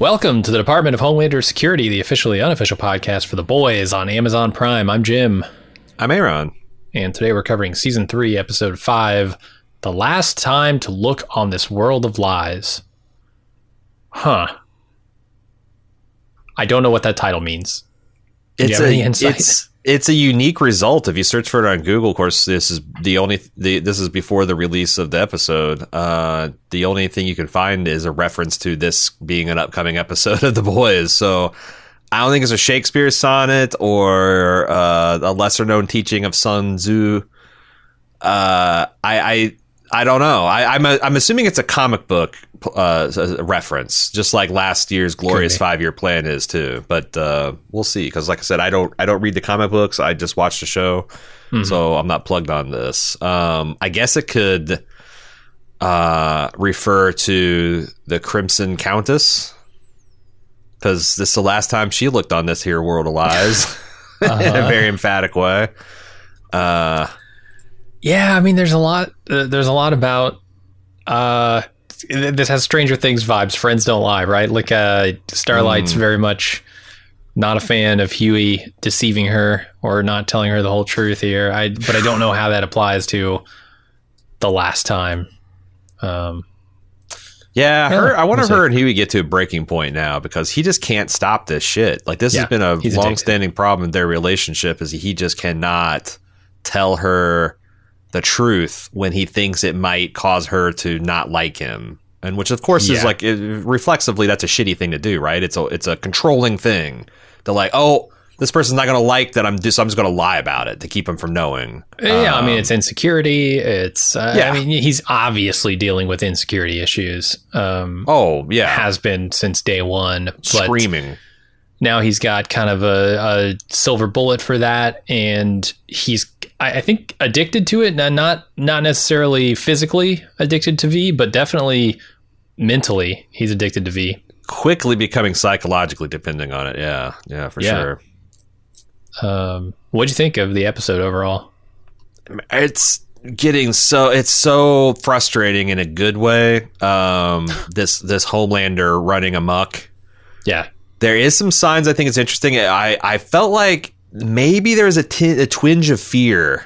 Welcome to the Department of Homeland Security, the officially unofficial podcast for the boys on Amazon Prime. I'm Jim. I'm Aaron. And today we're covering season three, episode five, The Last Time to Look on This World of Lies. Huh. I don't know what that title means. Do it's have a, any insight? It's, it's a unique result. If you search for it on Google, of course, this is the only the, this is before the release of the episode. Uh, the only thing you can find is a reference to this being an upcoming episode of The Boys. So I don't think it's a Shakespeare sonnet or uh, a lesser known teaching of Sun Tzu. Uh, I, I I don't know. I, I'm, I'm assuming it's a comic book uh, reference, just like last year's glorious five year plan is too. But uh, we'll see. Because like I said, I don't I don't read the comic books. I just watch the show, mm-hmm. so I'm not plugged on this. Um, I guess it could uh, refer to the Crimson Countess because this is the last time she looked on this here world of lies uh-huh. in a uh-huh. very emphatic way. Uh, yeah, I mean, there's a lot. Uh, there's a lot about. Uh, this has Stranger Things vibes. Friends don't lie, right? Like, uh, Starlight's mm. very much not a fan of Huey deceiving her or not telling her the whole truth here. I, but I don't know how that applies to the last time. Um, yeah, her, I wonder we'll her and Huey get to a breaking point now because he just can't stop this shit. Like this yeah, has been a long-standing problem in their relationship is he just cannot tell her the truth when he thinks it might cause her to not like him. And which of course yeah. is like it, reflexively that's a shitty thing to do, right? It's a it's a controlling thing. They're like, "Oh, this person's not going to like that I'm just I'm just going to lie about it to keep him from knowing. Yeah, um, I mean it's insecurity. It's uh, yeah. I mean he's obviously dealing with insecurity issues. Um, oh yeah, has been since day one. Screaming. Now he's got kind of a, a silver bullet for that, and he's I, I think addicted to it. Not not necessarily physically addicted to V, but definitely mentally he's addicted to V. Quickly becoming psychologically depending on it. Yeah, yeah, for yeah. sure. Um, what do you think of the episode overall? It's getting so it's so frustrating in a good way. Um, this this Homelander running amok. Yeah, there is some signs. I think it's interesting. I I felt like maybe there's a, t- a twinge of fear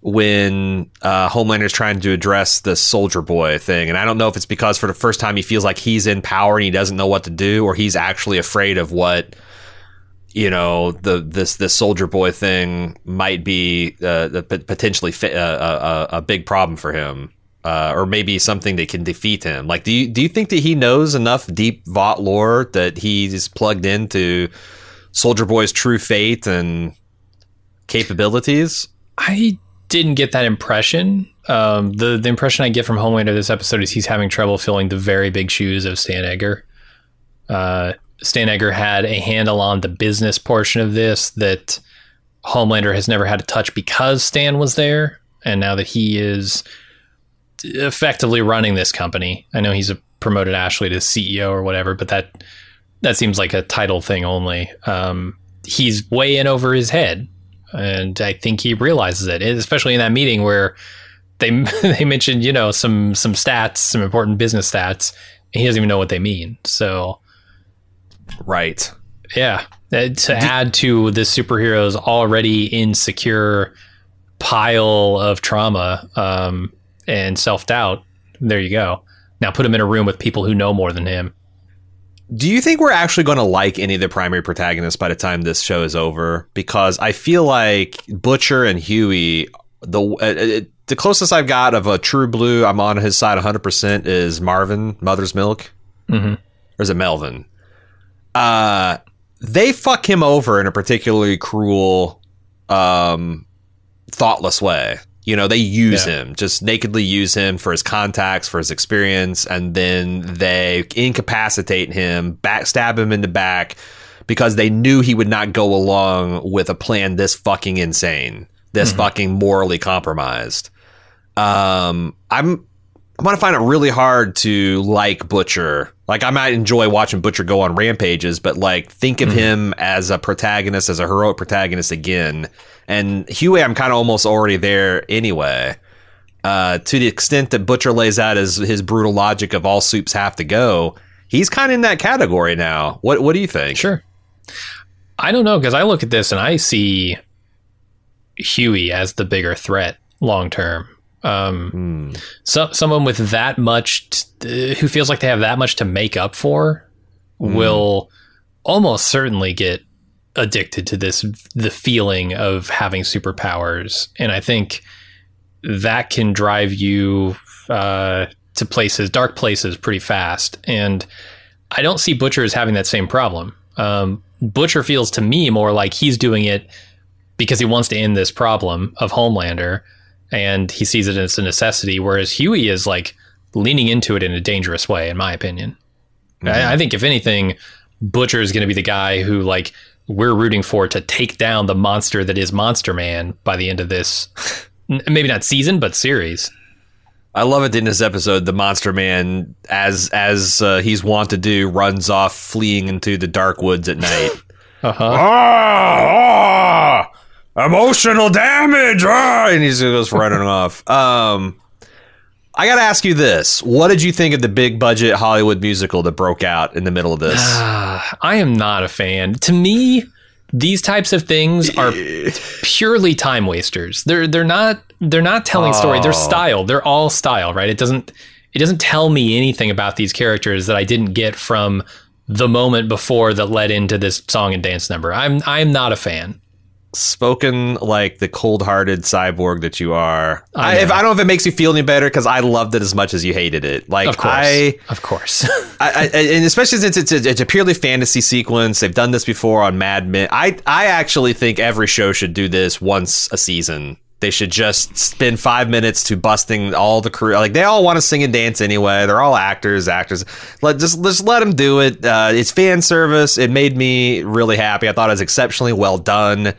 when uh, Homelander's trying to address the soldier boy thing. And I don't know if it's because for the first time he feels like he's in power and he doesn't know what to do, or he's actually afraid of what you know the this this soldier boy thing might be uh, the, potentially fi- uh, a, a, big problem for him. Uh, or maybe something that can defeat him. Like, do you do you think that he knows enough deep Vought lore that he's plugged into Soldier Boy's true fate and capabilities? I didn't get that impression. Um, the the impression I get from Homelander this episode is he's having trouble filling the very big shoes of Stan Edgar. Uh, Stan Edgar had a handle on the business portion of this that Homelander has never had to touch because Stan was there, and now that he is effectively running this company, I know he's a promoted Ashley to CEO or whatever, but that that seems like a title thing only. Um, he's way in over his head, and I think he realizes it, especially in that meeting where they they mentioned you know some some stats, some important business stats, and he doesn't even know what they mean. So, right, yeah, uh, to add to the superhero's already insecure pile of trauma um, and self doubt. There you go. Now put him in a room with people who know more than him do you think we're actually going to like any of the primary protagonists by the time this show is over? Because I feel like Butcher and Huey, the uh, uh the closest I've got of a true blue, I'm on his side 100% is Marvin, Mother's Milk. Mm-hmm. Or is it Melvin? Uh, they fuck him over in a particularly cruel, um, thoughtless way. You know, they use Yeah. him, just nakedly use him for his contacts, for his experience, and then they incapacitate him, backstab him in the back because they knew he would not go along with a plan this fucking insane, this fucking morally compromised. Um, I'm I'm gonna find it really hard to like Butcher. Like I might enjoy watching Butcher go on rampages, but like think of him as a protagonist, as a heroic protagonist again. And Huey, I'm kind of almost already there anyway. Uh, to the extent that Butcher lays out his his brutal logic of all soups have to go, he's kind of in that category now. What what do you think? Sure. I don't know because I look at this and I see Huey as the bigger threat long term. Um, Hmm. so, someone with that much, t- who feels like they have that much to make up for, will almost certainly get addicted to this the feeling of having superpowers, and I think that can drive you uh, to places, dark places, pretty fast. And I don't see Butcher as having that same problem. Um, Butcher feels to me more like he's doing it because he wants to end this problem of Homelander, and he sees it as a necessity. Whereas Huey is like leaning into it in a dangerous way, in my opinion. I, I think if anything, Butcher is going to be the guy who like we're rooting for to take down the monster that is Monster Man by the end of this. Maybe not season, but series. I love it in this episode. The monster man, as as uh, he's wont to do, runs off, fleeing into the dark woods at night. Uh huh. ah, ah, emotional damage, ah, and he just goes running off. Um, I got to ask you this: What did you think of the big budget Hollywood musical that broke out in the middle of this? I am not a fan. To me, these types of things are purely time wasters. They're they're not they're not telling story. They're oh. style. They're all style, right? It doesn't it doesn't tell me anything about these characters that I didn't get from the moment before that led into this song and dance number. I'm I'm not a fan. Spoken like the cold-hearted cyborg that you are. I I, if. I don't know if it makes you feel any better because I loved it as much as you hated it. Like Of course. I. of course. I, I, and especially since it's a, it's a purely fantasy sequence, they've done this before on Mad Men. I I actually think every show should do this once a season. They should just spend five minutes to busting all the crew. Like they all want to sing and dance anyway. They're all actors, actors. Let just just let them do it. Uh, it's fan service. It made me really happy. I thought it was exceptionally well done.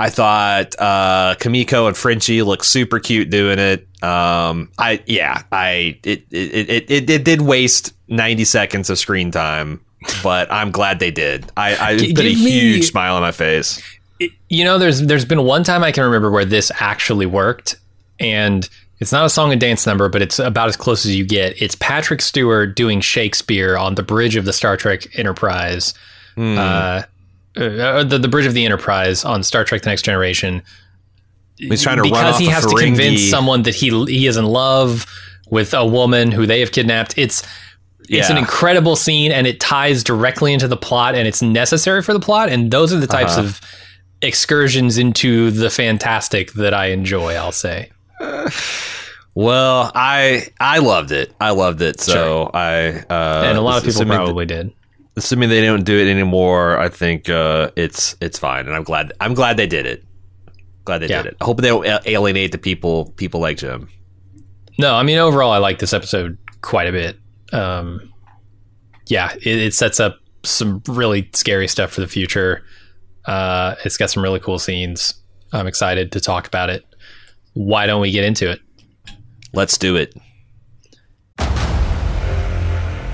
I thought uh, Kimiko and Frenchie look super cute doing it. Um, I yeah, I it it, it it it did waste ninety seconds of screen time, but I'm glad they did. I I G- put a give me- huge smile on my face. you know, there's there's been one time I can remember where this actually worked, and it's not a song and dance number, but it's about as close as you get. It's Patrick Stewart doing Shakespeare on the bridge of the Star Trek Enterprise, uh, uh, the the bridge of the Enterprise on Star Trek: The Next Generation. He's trying to run because he has to Ferengi. convince someone that he he is in love with a woman who they have kidnapped. It's it's an incredible scene and it ties directly into the plot and it's necessary for the plot and those are the types Uh-huh. of excursions into the fantastic that I enjoy, I'll say. Well, I I loved it. I loved it. So I uh, and a lot of people probably did. Assuming they don't do it anymore, I think uh, it's it's fine, and I'm glad I'm glad they did it. Glad they Yeah. did it. I hope they don't alienate the people people like Jim. No, I mean overall I like this episode quite a bit. Um yeah, it, it sets up some really scary stuff for the future. Uh it's got some really cool scenes. I'm excited to talk about it. Why don't we get into it? Let's do it.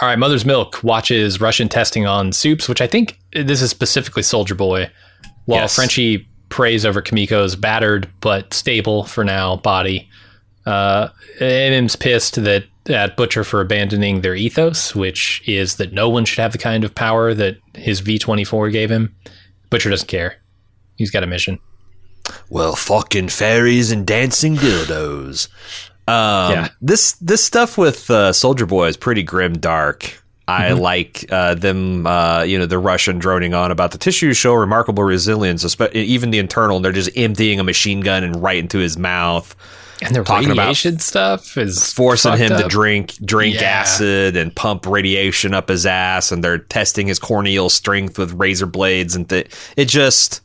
All right, Mother's Milk watches Russian testing on soups, which I think this is specifically Soldier Boy, while Yes. Frenchie prays over Kimiko's battered but stable for now body. Uh, MM's pissed that at Butcher for abandoning their ethos, which is that no one should have the kind of power that his V24 gave him. Butcher doesn't care. He's got a mission. Well, fucking fairies and dancing dildos. Um, Yeah. This this stuff with uh, Soldier Boy is pretty grim dark. I like uh, them, uh, you know, the Russian droning on about the tissues show remarkable resilience, even the internal. And they're just emptying a machine gun and right into his mouth, And they're Talking about radiation stuff is forcing him to drink drink Yeah. acid and pump radiation up his ass. And they're testing his corneal strength with razor blades, and th- it just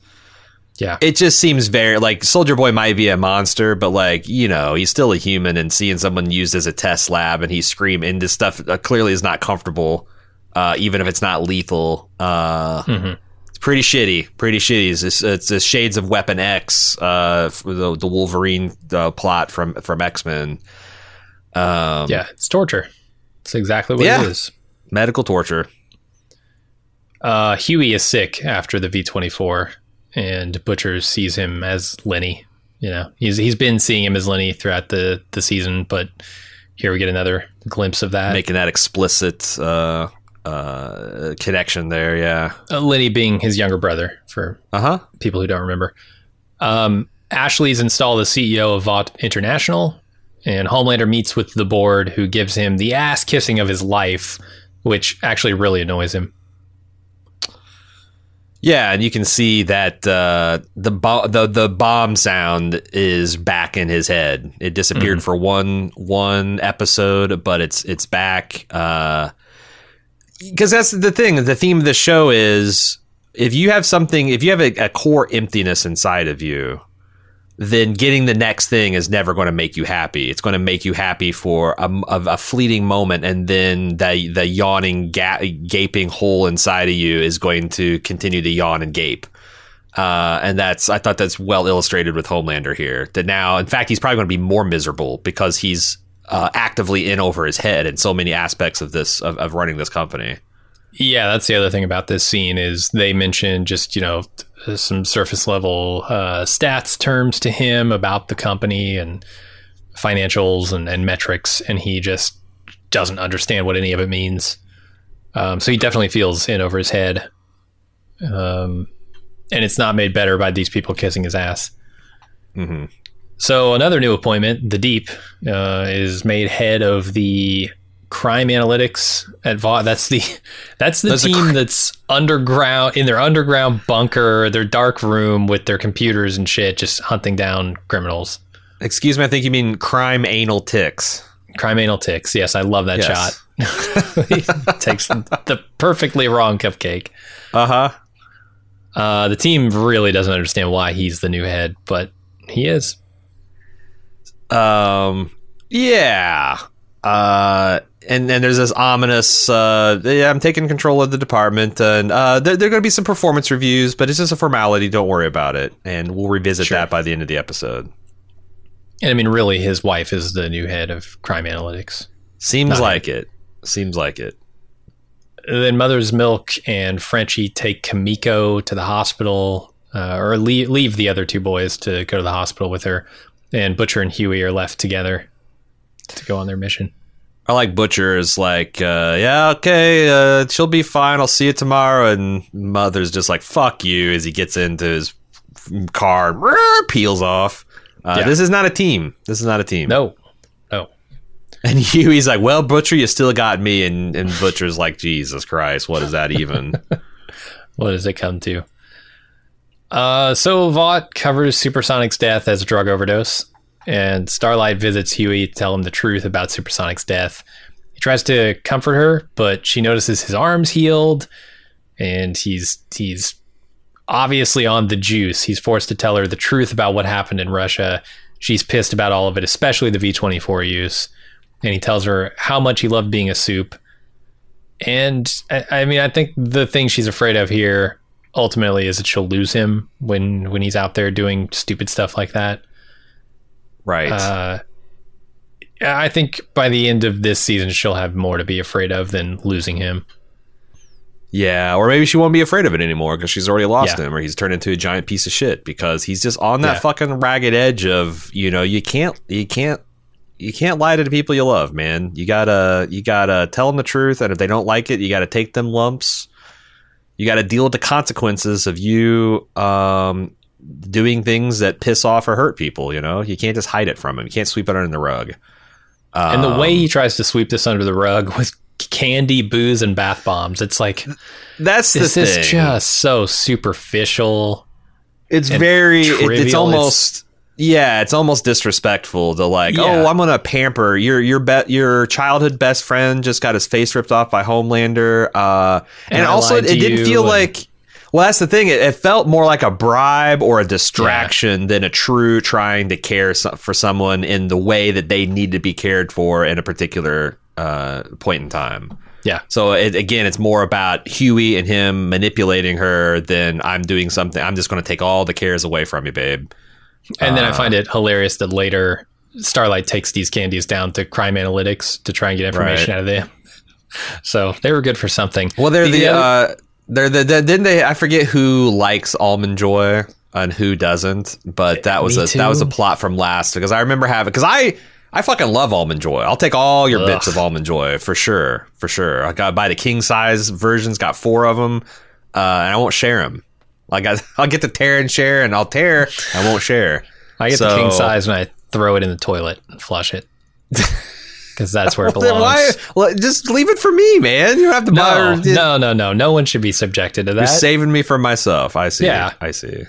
Yeah. it just seems very like Soldier Boy might be a monster, but like you know he's still a human, and seeing someone used as a test lab and he scream into stuff uh, clearly is not comfortable, uh, even if it's not lethal. Uh, It's pretty shitty, pretty shitty. It's it's, it's the shades of Weapon X, uh, the the Wolverine uh, plot from from X Men. Um, yeah, it's torture. It's exactly what Yeah. it is. medical torture. Uh, Huey is sick after the V24, and Butcher sees him as Lenny. You know, he's he's been seeing him as Lenny throughout the the season, but here we get another glimpse of that. making that explicit uh, uh, connection there. Yeah. Uh, Lenny being his younger brother, for Uh huh. people who don't remember. Um, Ashley's installed the CEO of Vought International, and Homelander meets with the board, who gives him the ass kissing of his life, which actually really annoys him. Yeah, and you can see that uh, the bo- the the bomb sound is back in his head. It disappeared for one one episode, but it's it's back. Because that's the thing. The theme of the show is if you have something, if you have a, a core emptiness inside of you, then getting the next thing is never going to make you happy. It's going to make you happy for a, a, fleeting moment, and then the the yawning, ga- gaping hole inside of you is going to continue to yawn and gape. Uh, and that's I thought that's well illustrated with Homelander here. That now, in fact, he's probably going to be more miserable because he's uh, actively in over his head in so many aspects of this of, of running this company. Yeah, that's the other thing about this scene is they mention just you know some surface level uh, stats terms to him about the company and financials and, and metrics, and he just doesn't understand what any of it means. Um, so he definitely feels in over his head, um, and it's not made better by these people kissing his ass. hmm So another new appointment, the Deep, uh, is made head of the crime analytics at Vought. That's the that's the That's team cr- that's underground in their underground bunker, their dark room with their computers and shit, just hunting down criminals. Excuse me, I think you mean crime anal ticks. Crime anal ticks. Yes, I love that Yes. shot. takes the perfectly wrong cupcake. Uh huh. Uh, the team really doesn't understand why he's the new head, but he is. Um. Yeah. Uh. And then there's this ominous. Uh. Yeah, I'm taking control of the department, and uh, there, there are going to be some performance reviews, but it's just a formality. Don't worry about it, and we'll revisit Sure. that by the end of the episode. And I mean, really, his wife is the new head of crime analytics. Seems Not like it. Seems like it. then Mother's Milk and Frenchie take Kimiko to the hospital, uh, or leave, leave the other two boys to go to the hospital with her. And Butcher and Huey are left together to go on their mission. I like Butcher is like, uh, yeah, okay, uh, she'll be fine. I'll see you tomorrow. And Mother's just like, fuck you, as he gets into his car, and peels off. Uh, Yeah. This is not a team. This is not a team. No, no. And Huey's like, well, Butcher, you still got me. And, and Butcher's like, Jesus Christ, what is that even? What does it come to? Uh, so Vought covers Supersonic's death as a drug overdose, and Starlight visits Huey to tell him the truth about Supersonic's death. He tries to comfort her, but she notices his arms healed, and he's he's obviously on the juice. He's forced to tell her the truth about what happened in Russia. She's pissed about all of it, especially the V twenty four use. And he tells her how much he loved being a soup. And I, I mean, I think the thing she's afraid of here ultimately is that she'll lose him when when he's out there doing stupid stuff like that. Right. Uh, I think by the end of this season, she'll have more to be afraid of than losing him. yeah, or maybe she won't be afraid of it anymore because she's already lost Yeah. him, or he's turned into a giant piece of shit because he's just on that Yeah. fucking ragged edge of you know you can't you can't you can't lie to the people you love, man. You gotta you gotta tell them the truth, and if they don't like it, you gotta take them lumps. You gotta deal with the consequences of you um, doing things that piss off or hurt people. You know, you can't just hide it from him. You can't sweep it under the rug. And the way Um, he tries to sweep this under the rug with candy, booze, and bath bombs, it's like that's the this thing. is just so superficial. it's very it- it's almost yeah it's almost disrespectful to like Yeah. oh i'm gonna pamper your your be- your childhood best friend just got his face ripped off by homelander uh and, And also lied it didn't feel and- like well that's the thing it, it felt more like a bribe or a distraction than a true trying to care for someone in the way that they need to be cared for in a particular uh point in time Yeah. so it, again, it's more about Huey and him manipulating her than I'm doing something. I'm just going to take all the cares away from you, babe. And then I Uh. find it hilarious that later Starlight takes these candies down to crime analytics to try and get information Right. out of them. So they were good for something. Well, they're the, other- uh, they're the, the didn't they? I forget who likes almond joy and who doesn't, but that was Me a that was a plot from last because I remember having because I. I fucking love almond joy. I'll take all your Ugh. bits of almond joy for sure, for sure. I got buy the king size versions. Got four of them, uh, and I won't share them. Like I, I'll get to tear and share, and I'll tear. I won't share. I get the king size when I throw it in the toilet and flush it. Because that's where it belongs. why? Well, just leave it for me, man. You don't have to No, buy. no, no, no. No one should be subjected to that. You're saving me from myself. I see. Yeah. I see.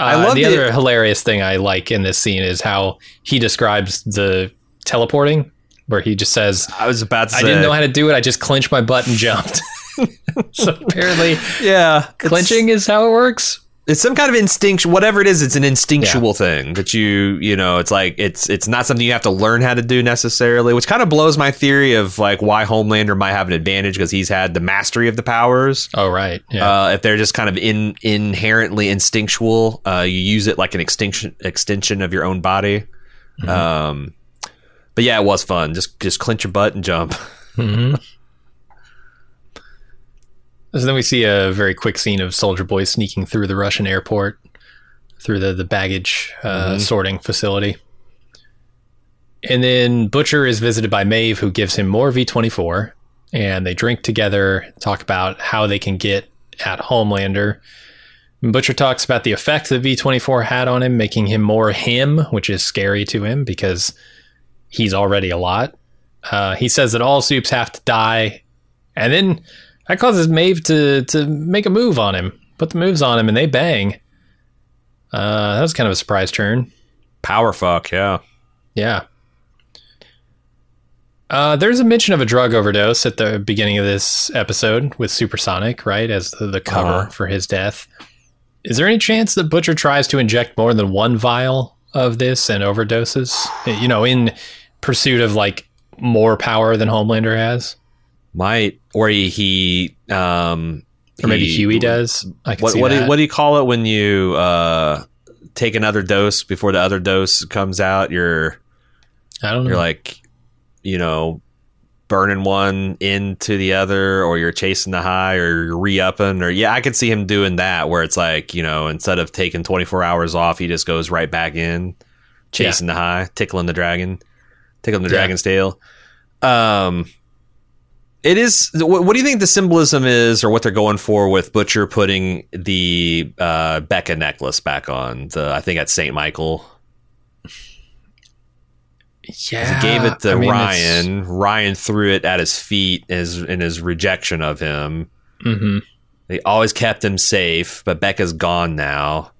Uh, I love the, the- other hilarious thing I like in this scene is how he describes the teleporting, where he just says, I was about to say. "I didn't know how to do it. I just clenched my butt and jumped." so apparently, Yeah, clenching is how it works. It's some kind of instinct. Whatever it is, it's an instinctual thing that you, you know, it's like it's it's not something you have to learn how to do necessarily, which kind of blows my theory of like why Homelander might have an advantage because he's had the mastery of the powers. Oh right, yeah. Uh, if they're just kind of in inherently instinctual, uh, you use it like an extinction extension of your own body. Mm-hmm. Um, but yeah, it was fun. Just just clench your butt and jump. So then we see a very quick scene of Soldier Boy sneaking through the Russian airport, through the the baggage uh, sorting facility. And then Butcher is visited by Maeve, who gives him more V24, and they drink together, talk about how they can get at Homelander. Butcher talks about the effect that V24 had on him, making him more him, which is scary to him because he's already a lot. Uh, he says that all soups have to die, and then that causes Maeve to to make a move on him, put the moves on him, and they bang. Uh, that was kind of a surprise turn. Power fuck, yeah. Yeah. Uh, there's a mention of a drug overdose at the beginning of this episode with Supersonic, right, as the, the cover Uh-huh. for his death. Is there any chance that Butcher tries to inject more than one vial of this and overdoses? You know, in pursuit of like more power than Homelander has, Might or he, he um or maybe he- Huey does. I can What see what do, you, what do you call it when you uh take another dose before the other dose comes out? You're I don't know. you're like you know burning one into the other or you're chasing the high or you're re-upping or yeah i could see him doing that where it's like you know instead of taking 24 hours off he just goes right back in chasing the high tickling the dragon tickling the Yeah. dragon's tail um it is what, what do you think the symbolism is or what they're going for with butcher putting the uh becca necklace back on the i think at st michael yeah, he gave it to I mean, it's- Ryan. Ryan threw it at his feet as in his rejection of him. Mhm. They always kept him safe, but Becca's gone now.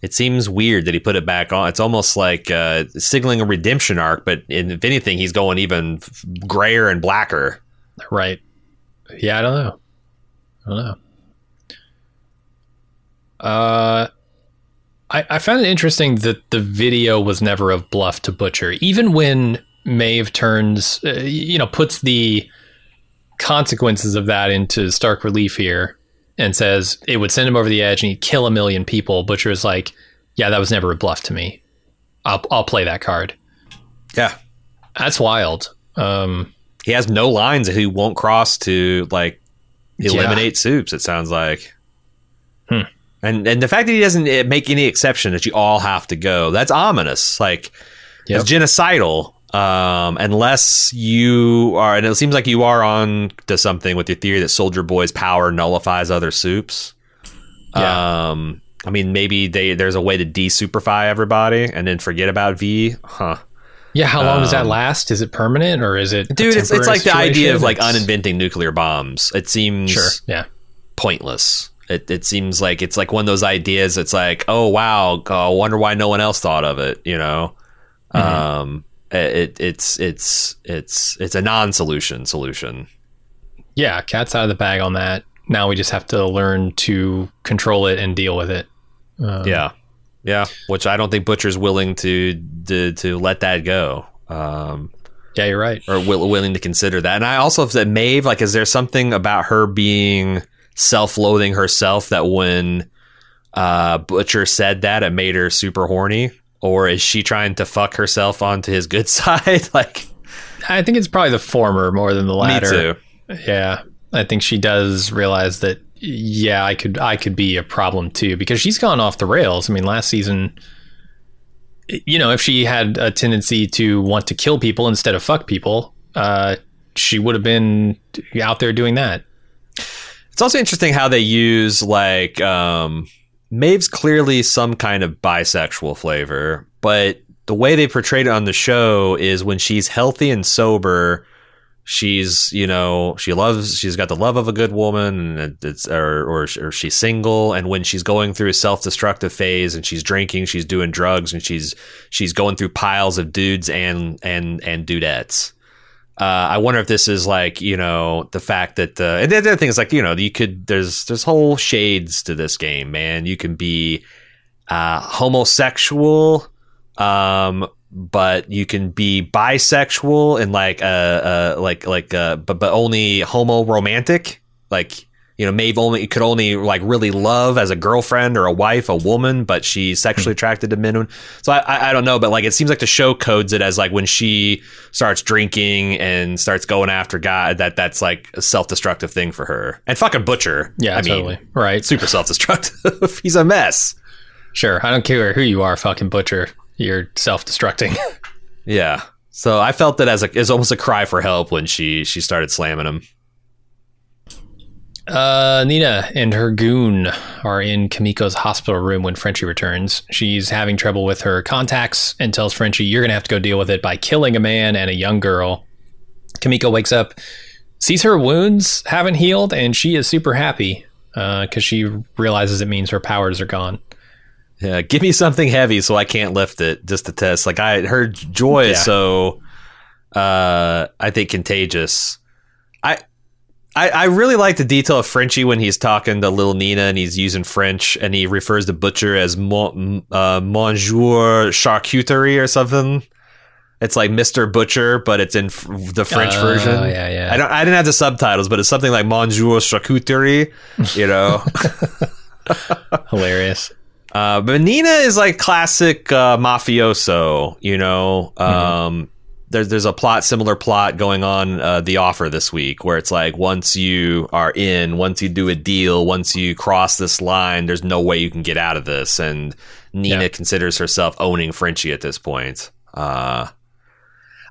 it seems weird that he put it back on. It's almost like uh, signaling a redemption arc, but in, if anything, he's going even grayer and blacker. Right. Yeah, I don't know. I don't know. Uh, I, I found it interesting that the video was never of bluff to butcher, even when Maeve turns, uh, you know, puts the consequences of that into stark relief here and says it would send him over the edge and he'd kill a million people. Butcher is like, yeah, that was never a bluff to me. I'll I'll play that card. Yeah, That's wild. Um, he has no lines that he won't cross to like eliminate Yeah. soups. It sounds like. Hmm. And and the fact that he doesn't uh, make any exception that you all have to go, that's ominous. Like Yep. it's genocidal. Um, unless you are, and it seems like you are on to something with your theory that Soldier Boy's power nullifies other soups. Yeah. Um, I mean, maybe they there's a way to de-superfy everybody and then forget about V, huh? Yeah, how long does that Um, last? Is it permanent or is it Dude, it's, it's like the idea of like uninventing nuclear bombs. It seems Sure. Yeah. pointless. It, it seems like it's like one of those ideas. It's like, oh wow, I wonder why no one else thought of it. You know, um, it it's it's it's it's a non-solution solution. Yeah, cat's out of the bag on that. Now we just have to learn to control it and deal with it. Um, Yeah, yeah. Which I don't think Butcher's willing to to, to let that go. Um, Yeah, you're right. or will, willing to consider that. And I also have said Maeve, like, is there something about her being self-loathing herself that when uh, Butcher said that, it made her super horny? Or is she trying to fuck herself onto his good side? like, I think it's probably the former more than the latter. me too. Yeah, I think she does realize that. Yeah, I could I could be a problem too because she's gone off the rails. I mean, last season, you know, if she had a tendency to want to kill people instead of fuck people, uh, she would have been out there doing that. It's also interesting how they use like um Maeve's clearly some kind of bisexual flavor, but the way they portrayed it on the show is when she's healthy and sober, she's you know she loves she's got the love of a good woman and it's or or, or she's single. And when she's going through a self-destructive phase and she's drinking she's doing drugs and she's she's going through piles of dudes and and and dudettes. Uh, I wonder if this is like you know the fact that uh, and the other thing is like you know you could there's there's whole shades to this game man. You can be uh, homosexual um but you can be bisexual and like uh, uh like like uh but but only homo romantic like you know Maeve only could only like really love as a girlfriend or a wife a woman but she's sexually attracted to men so I, I don't know but like it seems like the show codes it as like when she starts drinking and starts going after God that that's like a self-destructive thing for her and fucking butcher Yeah, I mean totally. right. super self-destructive he's a mess Sure. I don't care who you are, fucking butcher. You're self-destructing. Yeah. So I felt that as a as almost a cry for help when she she started slamming him. Uh, Nina and her goon are in Kimiko's hospital room when Frenchie returns. She's having trouble with her contacts and tells Frenchie, You're going to have to go deal with it by killing a man and a young girl. Kimiko wakes up, sees her wounds haven't healed, and she is super happy because she realizes it means her powers are gone. Yeah, give me something heavy so I can't lift it just to test. Like I heard joy Yeah. so uh I think contagious. I I, I really like the detail of Frenchie when he's talking to little Nina and he's using French and he refers to butcher as mon, uh, Monsieur Charcuterie or something. It's like Mr. Butcher, but it's in the French Oh, version. yeah, yeah. I don't. I didn't have the subtitles, but it's something like Monsieur Charcuterie. You know. Hilarious. Uh, but Nina is like classic uh, mafioso, you know. Um, there's there's a plot, similar plot going on uh, the offer this week, where it's like once you are in, once you do a deal, once you cross this line, there's no way you can get out of this. And Nina Yeah. considers herself owning Frenchie at this point. Uh,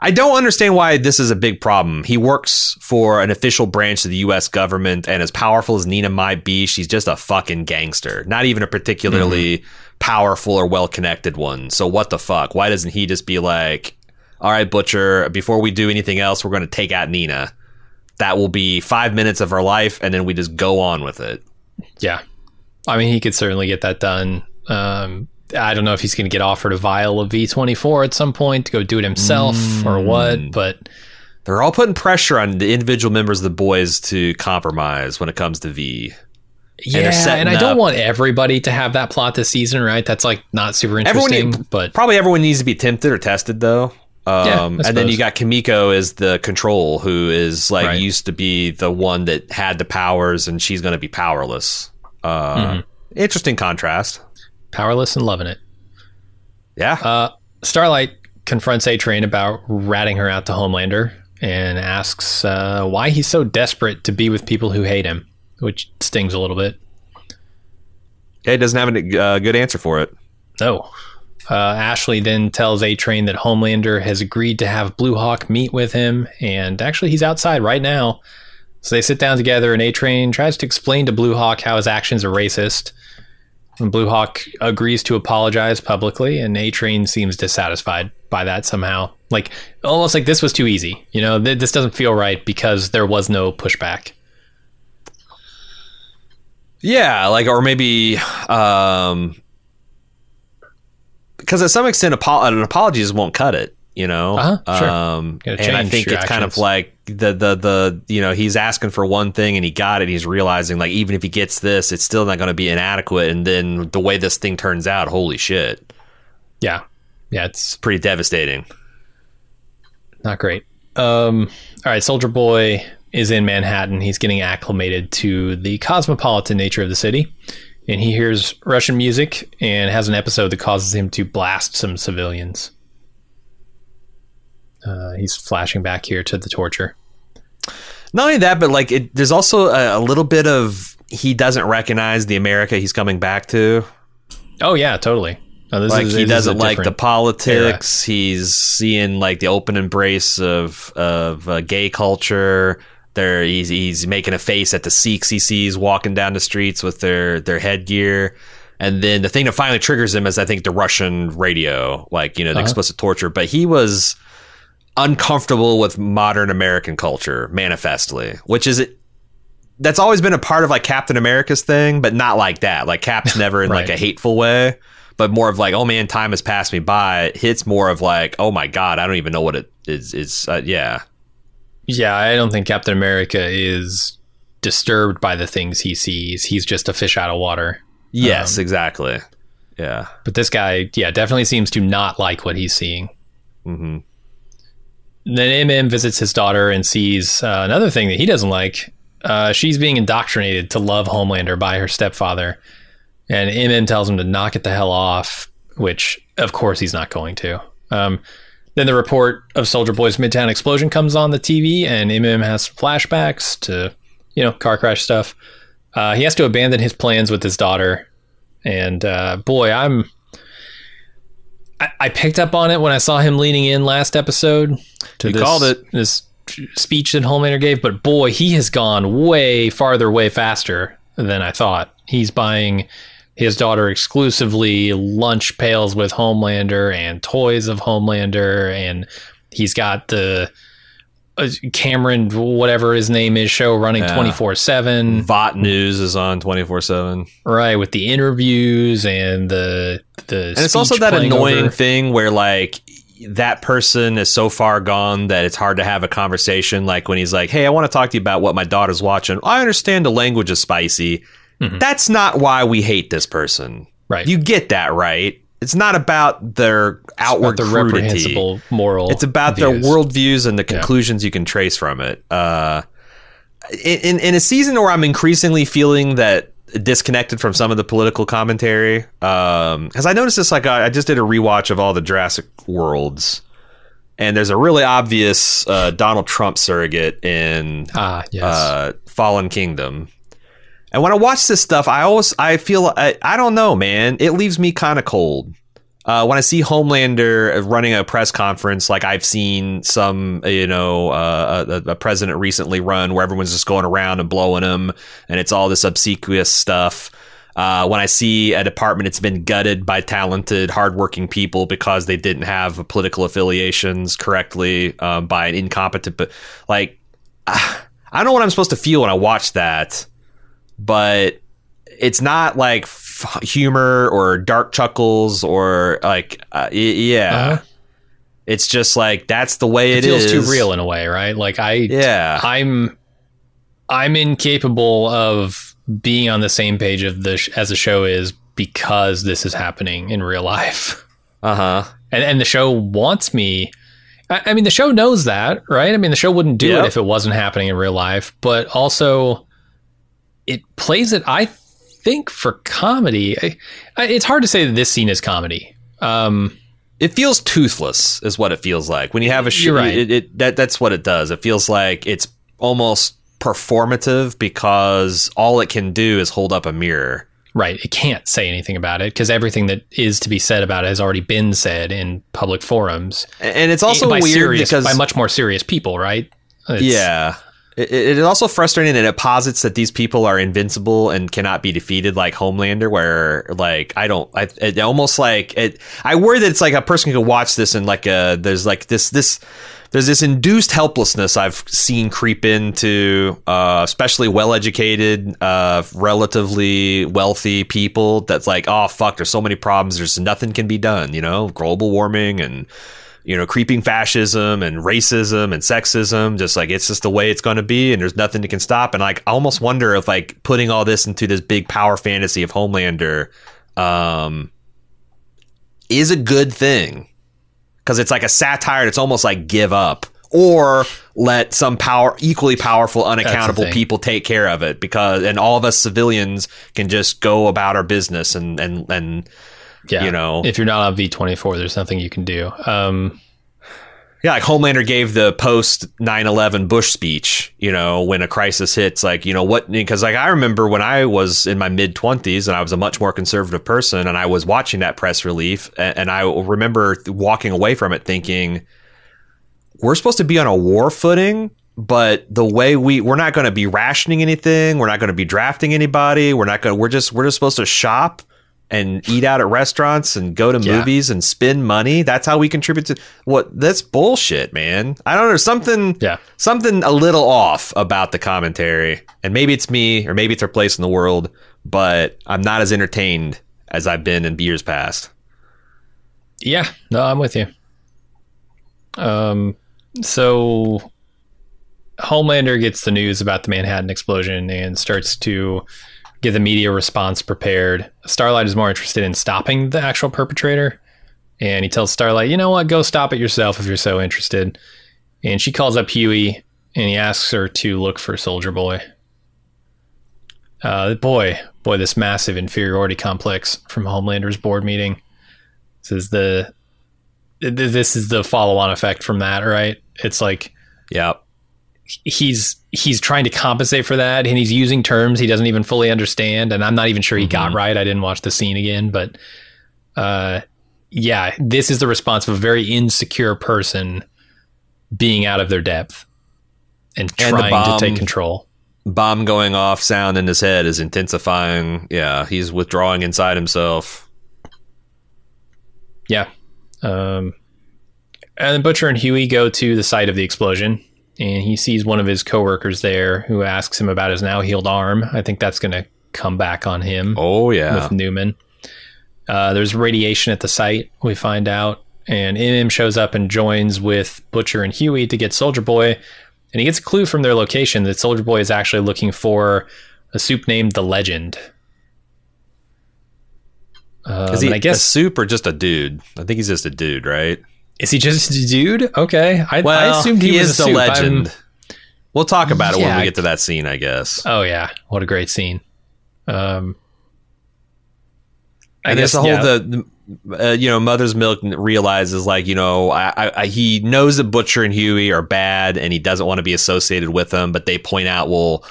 I don't understand why this is a big problem. He works for an official branch of the U.S. government, and as powerful as Nina might be, she's just a fucking gangster. Not even a particularly powerful or well connected one. So what the fuck? Why doesn't he just be like, all right, Butcher, before we do anything else, we're going to take out Nina. That will be five minutes of her life, and then we just go on with it. Yeah. I mean, he could certainly get that done. Um, I don't know if he's going to get offered a vial of V24 at some point to go do it himself or what, but They're all putting pressure on the individual members of the boys to compromise when it comes to V. yeah, setting and I don't up- want everybody to have that plot this season, right? That's like not super Everyone, interesting, need- but probably everyone needs to be tempted or tested though. Um, Yeah, and then you got Kimiko as the control, who is like Right. used to be the one that had the powers, and she's going to be powerless. Uh, Mm-hmm. Interesting contrast. Powerless and loving it. Yeah. Uh, Starlight confronts A Train about ratting her out to Homelander and asks uh, why he's so desperate to be with people who hate him, which stings a little bit. yeah, he doesn't have a uh, good answer for it. No. Uh, Ashley then tells A Train that Homelander has agreed to have Blue Hawk meet with him, and actually he's outside right now. So they sit down together, and A Train tries to explain to Blue Hawk how his actions are racist. And Blue Hawk agrees to apologize publicly, and A Train seems dissatisfied by that somehow. Like, almost like this was too easy. You know, th- this doesn't feel right because there was no pushback. Yeah, like or maybe um because at some extent apo- an apology just won't cut it, you know. Uh-huh, sure. Um and I think it's kind of like the the the you know, he's asking for one thing and he got it, he's realizing like even if he gets this, it's still not going to be inadequate and then the way this thing turns out, holy shit. Yeah. Yeah, it's Pretty devastating. not great. Um, all right, Soldier Boy is in Manhattan. He's getting acclimated to the cosmopolitan nature of the city, and he hears Russian music and has an episode that causes him to blast some civilians. Uh, he's flashing back here to the torture. Not only that, but like it, there's also a, a little bit of he doesn't recognize the America he's coming back to. Oh yeah, totally. No, like is- he doesn't like the politics. He's seeing like the open embrace of of uh, gay culture. There, he's he's making a face at the Sikhs he sees walking down the streets with their their headgear. And then the thing that finally triggers him is I think the Russian radio, like you know the Uh-huh. explicit torture. But he was uncomfortable with modern American culture, manifestly, which is it. that's always been a part of like Captain America's thing, but not like that. Like Cap's never in like a hateful way, but more of like, oh man, time has passed me by. It Hits more of like, oh my god, I don't even know what it is. Is uh, yeah, Yeah, I don't think Captain America is disturbed by the things he sees. He's just a fish out of water. yes, Um, exactly, yeah. But this guy, yeah, definitely seems to not like what he's seeing. hmm Then MM visits his daughter and sees uh, another thing that he doesn't like. Uh, she's being indoctrinated to love Homelander by her stepfather. And MM tells him to knock it the hell off, which, of course, he's not going to. Um, then the report of Soldier Boy's Midtown explosion comes on the TV, and MM has flashbacks to, you know, car crash stuff. Uh, he has to abandon his plans with his daughter. And uh, boy, I'm. I, I picked up on it when I saw him leaning in last episode to You this, called it. this speech that Homelander gave, but boy, he has gone way farther, way faster than I thought. He's buying his daughter exclusively lunch pails with Homelander and toys of Homelander, and he's got the Cameron, whatever his name is, show running twenty four seven. Vought News is on twenty four seven, Right, with the interviews and the the and it's also that annoying over. thing where like that person is so far gone that it's hard to have a conversation. Like when he's like, "Hey, I want to talk to you about what my daughter's watching." I understand the language is spicy. That's not why we hate this person. Mm-hmm. Right. You get that, right? It's not about their outward About the crudity. reprehensible moral. It's about views. their worldviews and the conclusions you can trace from it. Uh, in, in a season where I'm increasingly feeling that disconnected from some of the political commentary, because I noticed this, like I, I just did a rewatch of all the Jurassic Worlds, and there's a really obvious uh, Donald Trump surrogate in Ah, yes. uh, Fallen Kingdom. And when I watch this stuff, I always I feel I, I don't know, man. It leaves me kind of cold. Uh, when I see Homelander running a press conference, like I've seen some, you know, uh, a, a president recently run, where everyone's just going around and blowing him, and it's all this obsequious stuff. Uh, when I see a department that's been gutted by talented, hardworking people because they didn't have political affiliations correctly um, by an incompetent, but like I don't know what I'm supposed to feel when I watch that, but it's not like f- humor or dark chuckles or like uh, y- yeah. Uh-huh. It's just like that's the way it it feels is. too real in a way, right? Like I, Yeah. I'm, I'm incapable of being on the same page of the sh- as the show is because this is happening in real life, Uh huh. and and the show wants me. I, I mean, the show knows that, right? I mean, the show wouldn't do Yep. it if it wasn't happening in real life, but also it plays it. I think for comedy, I, I, it's hard to say that this scene is comedy. Um, It feels toothless, is what it feels like when you have a. You're right. It, it, that that's what it does. It feels like it's almost performative because all it can do is hold up a mirror. Right. It can't say anything about it because everything that is to be said about it has already been said in public forums. And it's also by weird serious, because by much more serious people, right? It's- yeah, it, it is also frustrating that it posits that these people are invincible and cannot be defeated, like Homelander. Where like I don't, I it almost like it. I worry that it's like a person could watch this and like a there's like this this. There's this induced helplessness I've seen creep into, uh, especially well-educated, uh, relatively wealthy people. That's like, oh fuck, there's so many problems. There's nothing can be done. You know, global warming and you know, creeping fascism and racism and sexism, just like it's just the way it's going to be, and there's nothing that can stop. And like, I almost wonder if like putting all this into this big power fantasy of Homelander, um, is a good thing because it's like a satire. That's almost like give up or let some power equally powerful, unaccountable people take care of it because, and all of us civilians can just go about our business and and and yeah. you know. if you're not on V24, there's nothing you can do. Um, Yeah, like Homelander gave the post 9/11 Bush speech, you know, when a crisis hits like, you know, what because like I remember when I was in my mid 20s and I was a much more conservative person and I was watching that press relief and, and I remember walking away from it thinking we're supposed to be on a war footing, but the way we we're not going to be rationing anything, we're not going to be drafting anybody, we're not going to we're just we're just supposed to shop and eat out at restaurants and go to Yeah. movies and spend money. That's how we contribute to what that's bullshit, man. I don't know something Yeah. something a little off about the commentary. And maybe it's me or maybe it's our place in the world, but I'm not as entertained as I've been in years past. yeah, no, I'm with you. Um, so Homelander gets the news about the Manhattan explosion and starts to get the media response prepared. Starlight is more interested in stopping the actual perpetrator. And he tells Starlight, you know what, go stop it yourself if you're so interested. And she calls up Huey and he asks her to look for Soldier Boy. Uh, boy, boy, this massive inferiority complex from Homelander's board meeting. This is the this is the follow-on effect from that, right? It's like Yep. He's he's trying to compensate for that and he's using terms he doesn't even fully understand. And i'm not even sure he got right. I didn't watch the scene again but uh yeah this is the response of a very insecure person being out of their depth and trying to take control. Bomb going off, sound in his head is intensifying. Yeah, he's withdrawing inside himself. yeah um and then butcher and huey go to the site of the explosion and he sees one of his coworkers there who asks him about his now healed arm i think that's going to come back on him Oh yeah. with Neuman. Uh, there's radiation at the site, we find out, and MM shows up and joins with Butcher and Huey to get Soldier Boy, and he gets a clue from their location that Soldier Boy is actually looking for a soup named the Legend. Um, Is he I a guess soup or just a dude? I think he's just a dude, right? Is he just a dude? Okay, I, Well, I assumed he, was is a the legend. I'm- We'll talk about it when we get to that scene, I guess. oh yeah, what a great scene. Um, I and guess the whole yeah. the, the uh, you know mother's milk realizes like you know I, I, I he knows that butcher and huey are bad and he doesn't want to be associated with them but they point out well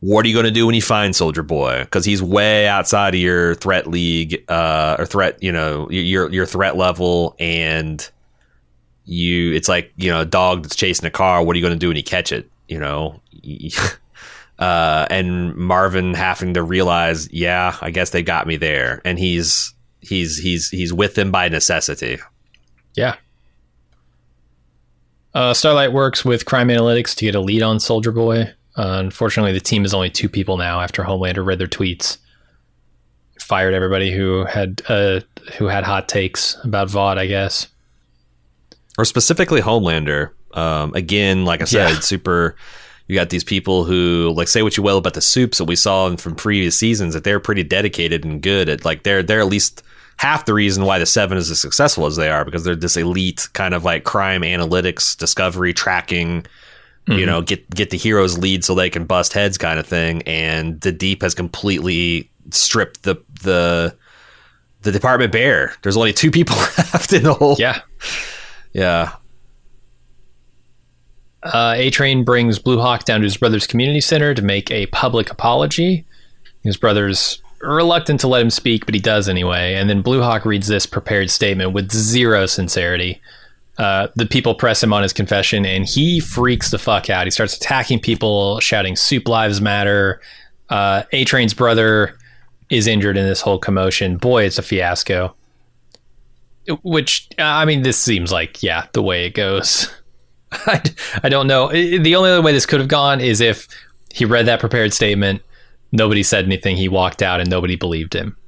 what are you going to do when you find soldier boy because he's way outside of your threat league uh, or threat you know your your threat level and you it's like you know a dog that's chasing a car what are you going to do when you catch it you know uh, and Marvin having to realize, yeah, I guess they got me there, and he's he's he's he's with them by necessity. Yeah. Uh, Starlight works with Crime Analytics to get a lead on Soldier Boy. Uh, unfortunately, the team is only two people now after Homelander read their tweets. fired everybody who had uh, who had hot takes about Vought, I guess. Or specifically Homelander. Um, again, like I said, Yeah. super. You got these people who like say what you will about the soups that we saw from previous seasons that they're pretty dedicated and good at like they're they're at least half the reason why the seven is as successful as they are because they're this elite kind of like crime analytics, discovery, tracking. You know, get get the heroes lead so they can bust heads kind of thing. And the deep has completely stripped the the the department bare. There's only two people left in the whole. Yeah. Yeah. Uh, A Train brings Blue Hawk down to his brother's community center to make a public apology. His brother's reluctant to let him speak, but he does anyway. And then Blue Hawk reads this prepared statement with zero sincerity. Uh, the people press him on his confession, and he freaks the fuck out. He starts attacking people, shouting "Soup Lives Matter." Uh, a Train's brother is injured in this whole commotion. Boy, it's a fiasco. Which I mean, this seems like yeah, the way it goes. I, I don't know. The only other way this could have gone is if he read that prepared statement, nobody said anything, he walked out, and nobody believed him.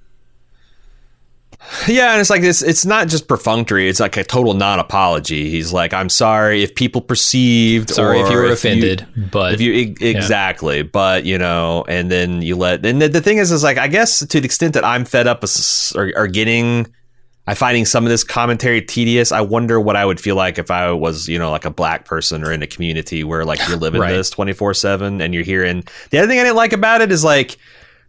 Yeah, and it's like this. It's not just perfunctory. It's like a total non-apology. He's like, "I'm sorry if people perceived. Sorry if you were offended, but if you e- exactly, but you know, and then you let. And the, the thing is, is like, I guess to the extent that I'm fed up with- or, or getting, I finding some of this commentary tedious. I wonder what I would feel like if I was, you know, like a black person or in a community where like you're living Right. this 24 seven and you're hearing. The other thing I didn't like about it is like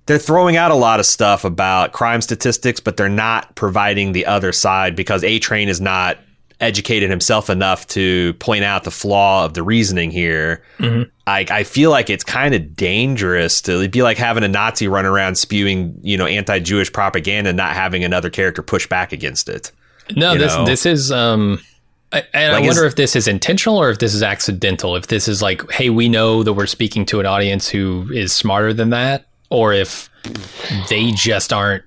they're throwing out a lot of stuff about crime statistics, but they're not providing the other side because A Train is not educated himself enough to point out the flaw of the reasoning here. I, I feel like it's kind of dangerous to it'd be like having a Nazi run around spewing, you know, anti-Jewish propaganda, and not having another character push back against it. no, this know. this is um I, and Like, I wonder if this is intentional or if this is accidental. If this is like, hey, we know that we're speaking to an audience who is smarter than that, or if they just aren't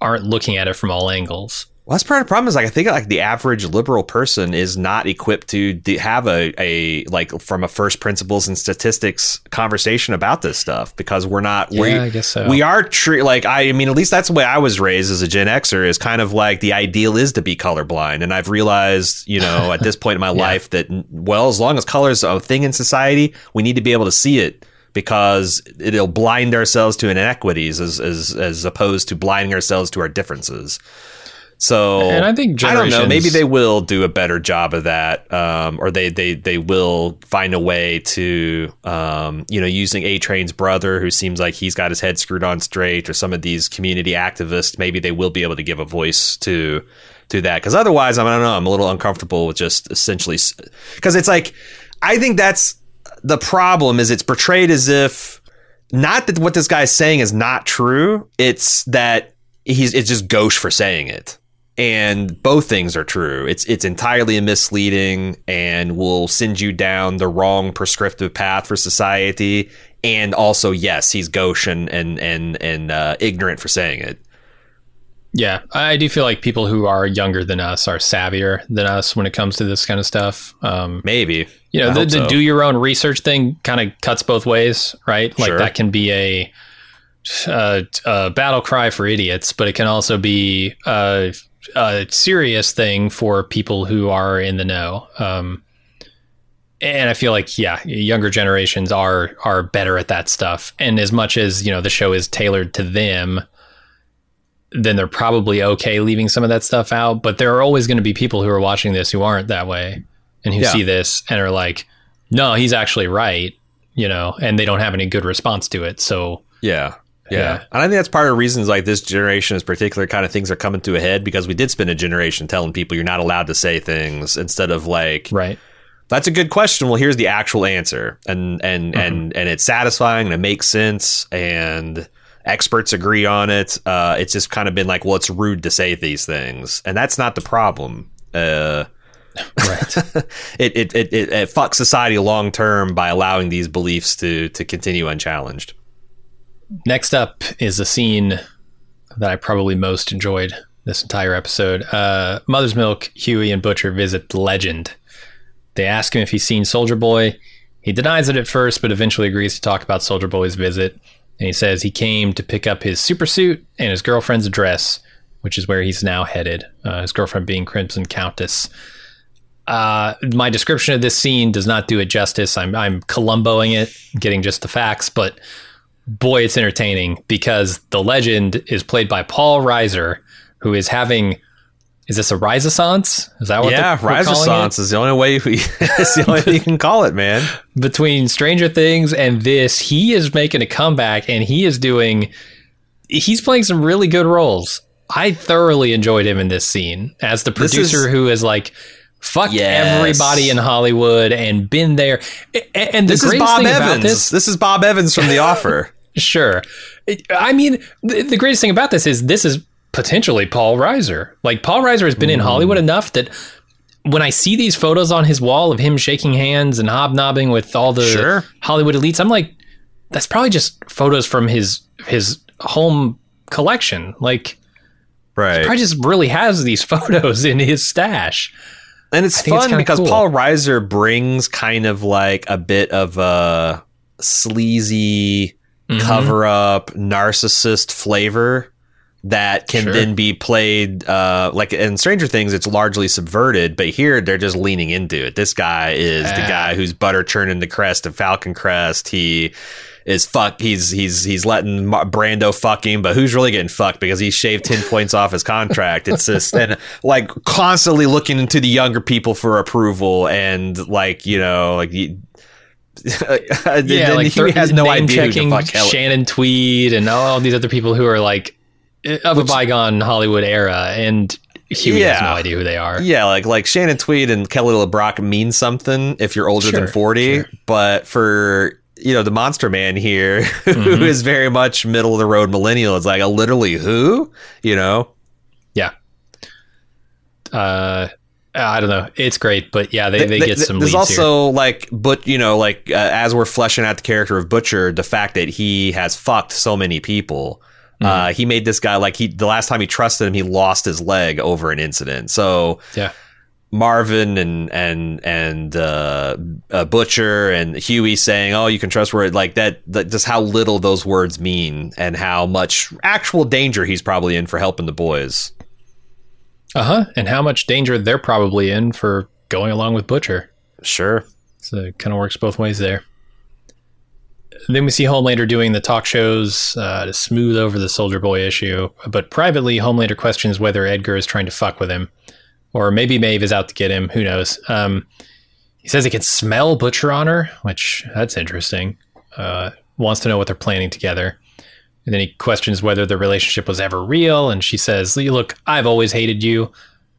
aren't looking at it from all angles. Well, that's part of the problem is like I think like the average liberal person is not equipped to de- have a, a like from a first principles and statistics conversation about this stuff because we're not we Yeah, I guess so. we are tre- like I mean at least that's the way I was raised as a Gen Xer is kind of like the ideal is to be colorblind and I've realized you know at this point in my life that well as long as color is a thing in society we need to be able to see it because it'll blind ourselves to inequities as as as opposed to blinding ourselves to our differences. So And I think I don't know. Maybe they will do a better job of that, um, or they they they will find a way to um, you know using A Train's brother, who seems like he's got his head screwed on straight, or some of these community activists. Maybe they will be able to give a voice to to that because otherwise, I, mean, I don't know. I'm a little uncomfortable with just essentially because it's like I think that's the problem is it's portrayed as if not that what this guy's saying is not true. It's that he's it's just gauche for saying it. And both things are true. It's it's entirely misleading and will send you down the wrong prescriptive path for society. And also, yes, he's gauche and and and, and uh, ignorant for saying it. Yeah, I do feel like people who are younger than us are savvier than us when it comes to this kind of stuff. Um, Maybe you know, the, the so. do your own research thing kind of cuts both ways, right? Like Sure. that can be a, a, a battle cry for idiots, but it can also be a, a serious thing for people who are in the know. Um, and I feel like, yeah, younger generations are are better at that stuff. And as much as you know, the show is tailored to them, then they're probably okay leaving some of that stuff out. But there are always going to be people who are watching this who aren't that way and who Yeah. see this and are like, no, he's actually right, you know, and they don't have any good response to it. So, Yeah. Yeah. Yeah. And I think that's part of the reasons like this generation is particular kind of things are coming to a head because we did spend a generation telling people you're not allowed to say things instead of like right. that's a good question. Well, here's the actual answer. And and Mm-hmm. and and it's satisfying and it makes sense and experts agree on it. Uh, it's just kind of been like, well, it's rude to say these things. And that's not the problem. Uh, Right. it, it, it, it, it fucks society long term by allowing these beliefs to to continue unchallenged. Next up is a scene that I probably most enjoyed this entire episode. Uh, Mother's Milk, Huey, and Butcher visit the legend. They ask him if he's seen Soldier Boy. He denies it at first, but eventually agrees to talk about Soldier Boy's visit. And he says he came to pick up his supersuit and his girlfriend's address, which is where he's now headed. Uh, his girlfriend being Crimson Countess. Uh, my description of this scene does not do it justice. I'm I'm Columboing it, getting just the facts, but boy, it's entertaining because the legend is played by Paul Reiser, who is having. Is this a Renaissance? Is that what? yeah, the, we're calling it? Renaissance is the only way we. it's the only thing you can call it, man. between Stranger Things and this, he is making a comeback and he is doing he's playing some really good roles. I thoroughly enjoyed him in this scene as the producer is- who is like fucked Yes. everybody in Hollywood and been there. And the This is Bob Evans. this, This is Bob Evans from The Offer. Sure. I mean, the, the greatest thing about this is this is potentially Paul Reiser. Like Paul Reiser has been in Hollywood mm. enough that when I see these photos on his wall of him shaking hands and hobnobbing with all the Sure. Hollywood elites, I'm like, that's probably just photos from his his home collection. Like, right. probably just really has these photos in his stash. And it's think it's fun because cool. Paul Reiser brings kind of like a bit of a sleazy Mm-hmm. cover up narcissist flavor that can Sure. then be played uh, like in Stranger Things it's largely subverted but here they're just leaning into it. This guy is the Ah. guy who's butter churning the crest of Falcon Crest. He is fuck he's he's he's letting Brando fuck him but who's really getting fucked because he shaved 10 points off his contract it's just and like constantly looking into the younger people for approval and like you know like Yeah, like he has no idea checking Shannon Tweed and all these other people who are like of a bygone Hollywood era, and Huey has no idea who they are. Yeah, like like Shannon Tweed and Kelly LeBrock mean something if you're older than 40, sure. but for you know the monster man here Mm-hmm. who is very much middle of the road millennial it's like a literally who you know Yeah. Uh, I don't know. It's great, but yeah, they, they Th- get some there's leads here. also like but you know like uh, as we're fleshing out the character of butcher the fact that he has fucked so many people Mm-hmm. uh, he made this guy like he the last time he trusted him he lost his leg over an incident so Yeah. Marvin and and and uh, uh, Butcher and Huey saying, "Oh, you can trust word like that." That just how little those words mean, and how much actual danger he's probably in for helping the boys. Uh huh. And how much danger they're probably in for going along with Butcher. Sure. So it kind of works both ways there. Then we see Homelander doing the talk shows uh, to smooth over the Soldier Boy issue. But privately, Homelander questions whether Edgar is trying to fuck with him. Or maybe Maeve is out to get him. Who knows? Um, he says he can smell Butcher on her, which that's interesting. Uh, wants to know what they're planning together. And then he questions whether the relationship was ever real. And she says, Look, I've always hated you,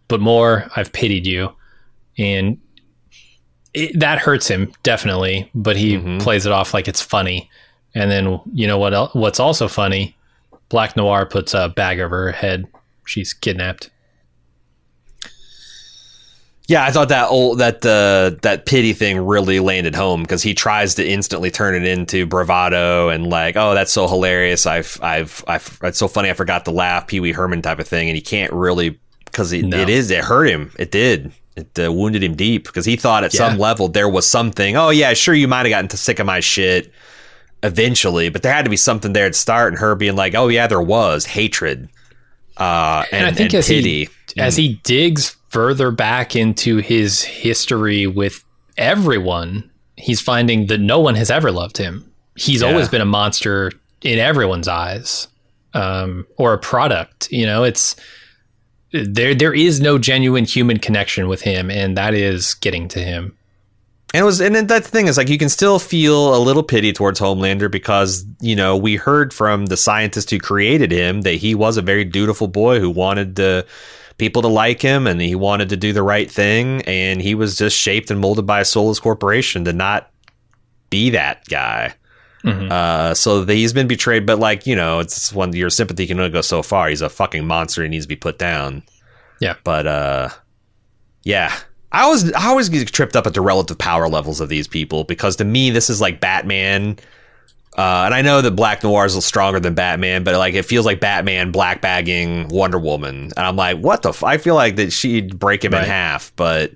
but more, I've pitied you. And it, that hurts him definitely, but he mm-hmm. plays it off like it's funny. And then you know what? El- what's also funny? Black Noir puts a bag over her head. She's kidnapped. Yeah, I thought that old that uh, that pity thing really landed home because he tries to instantly turn it into bravado and like, oh, that's so hilarious. I've I've I've it's so funny. I forgot to laugh, Pee Wee Herman type of thing, and he can't really because it, No. it is it hurt him. It did. It uh, wounded him deep because he thought at some level there was something. Oh yeah, sure, you might have gotten sick of my shit eventually, but there had to be something there to start. And her being like, oh yeah, there was hatred. Uh, and, And, I think and as pity. he as he digs further back into his history with everyone, he's finding that no one has ever loved him. He's Yeah. always been a monster in everyone's eyes, um, or a product. You know, it's there. There is no genuine human connection with him, and that is getting to him. And it was, and that thing is like you can still feel a little pity towards Homelander because you know we heard from the scientist who created him that he was a very dutiful boy who wanted to, people to like him and he wanted to do the right thing, and he was just shaped and molded by a soulless corporation to not be that guy. Uh, so that he's been betrayed, but like you know, it's when your sympathy can only go so far. He's a fucking monster. He needs to be put down. Yeah. But uh, yeah. I always I always get tripped up at the relative power levels of these people because to me this is like Batman. Uh, and I know that Black Noir is stronger than Batman, but like it feels like Batman black bagging Wonder Woman, and I'm like, what the? F-? I feel like that she'd break him in half, but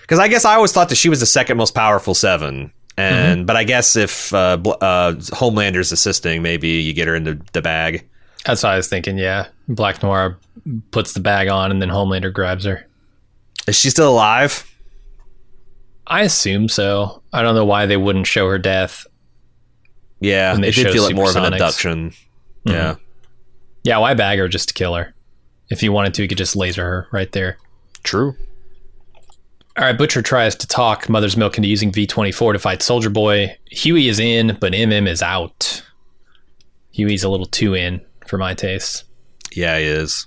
because I guess I always thought that she was the second most powerful Seven, And but I guess if uh, uh, Homelander's assisting, maybe you get her into the bag. That's what I was thinking. Yeah, Black Noir puts the bag on, and then Homelander grabs her. Is she still alive? I assume so. I don't know why they wouldn't show her death. Yeah, they it did feel like more of an abduction. Yeah, Yeah, why bag her just to kill her? If you wanted to, you could just laser her right there. true. All right, Butcher tries to talk Mother's Milk into using V24 to fight Soldier Boy. Huey is in, but MM is out. Huey's a little too in for my taste. Yeah, he is.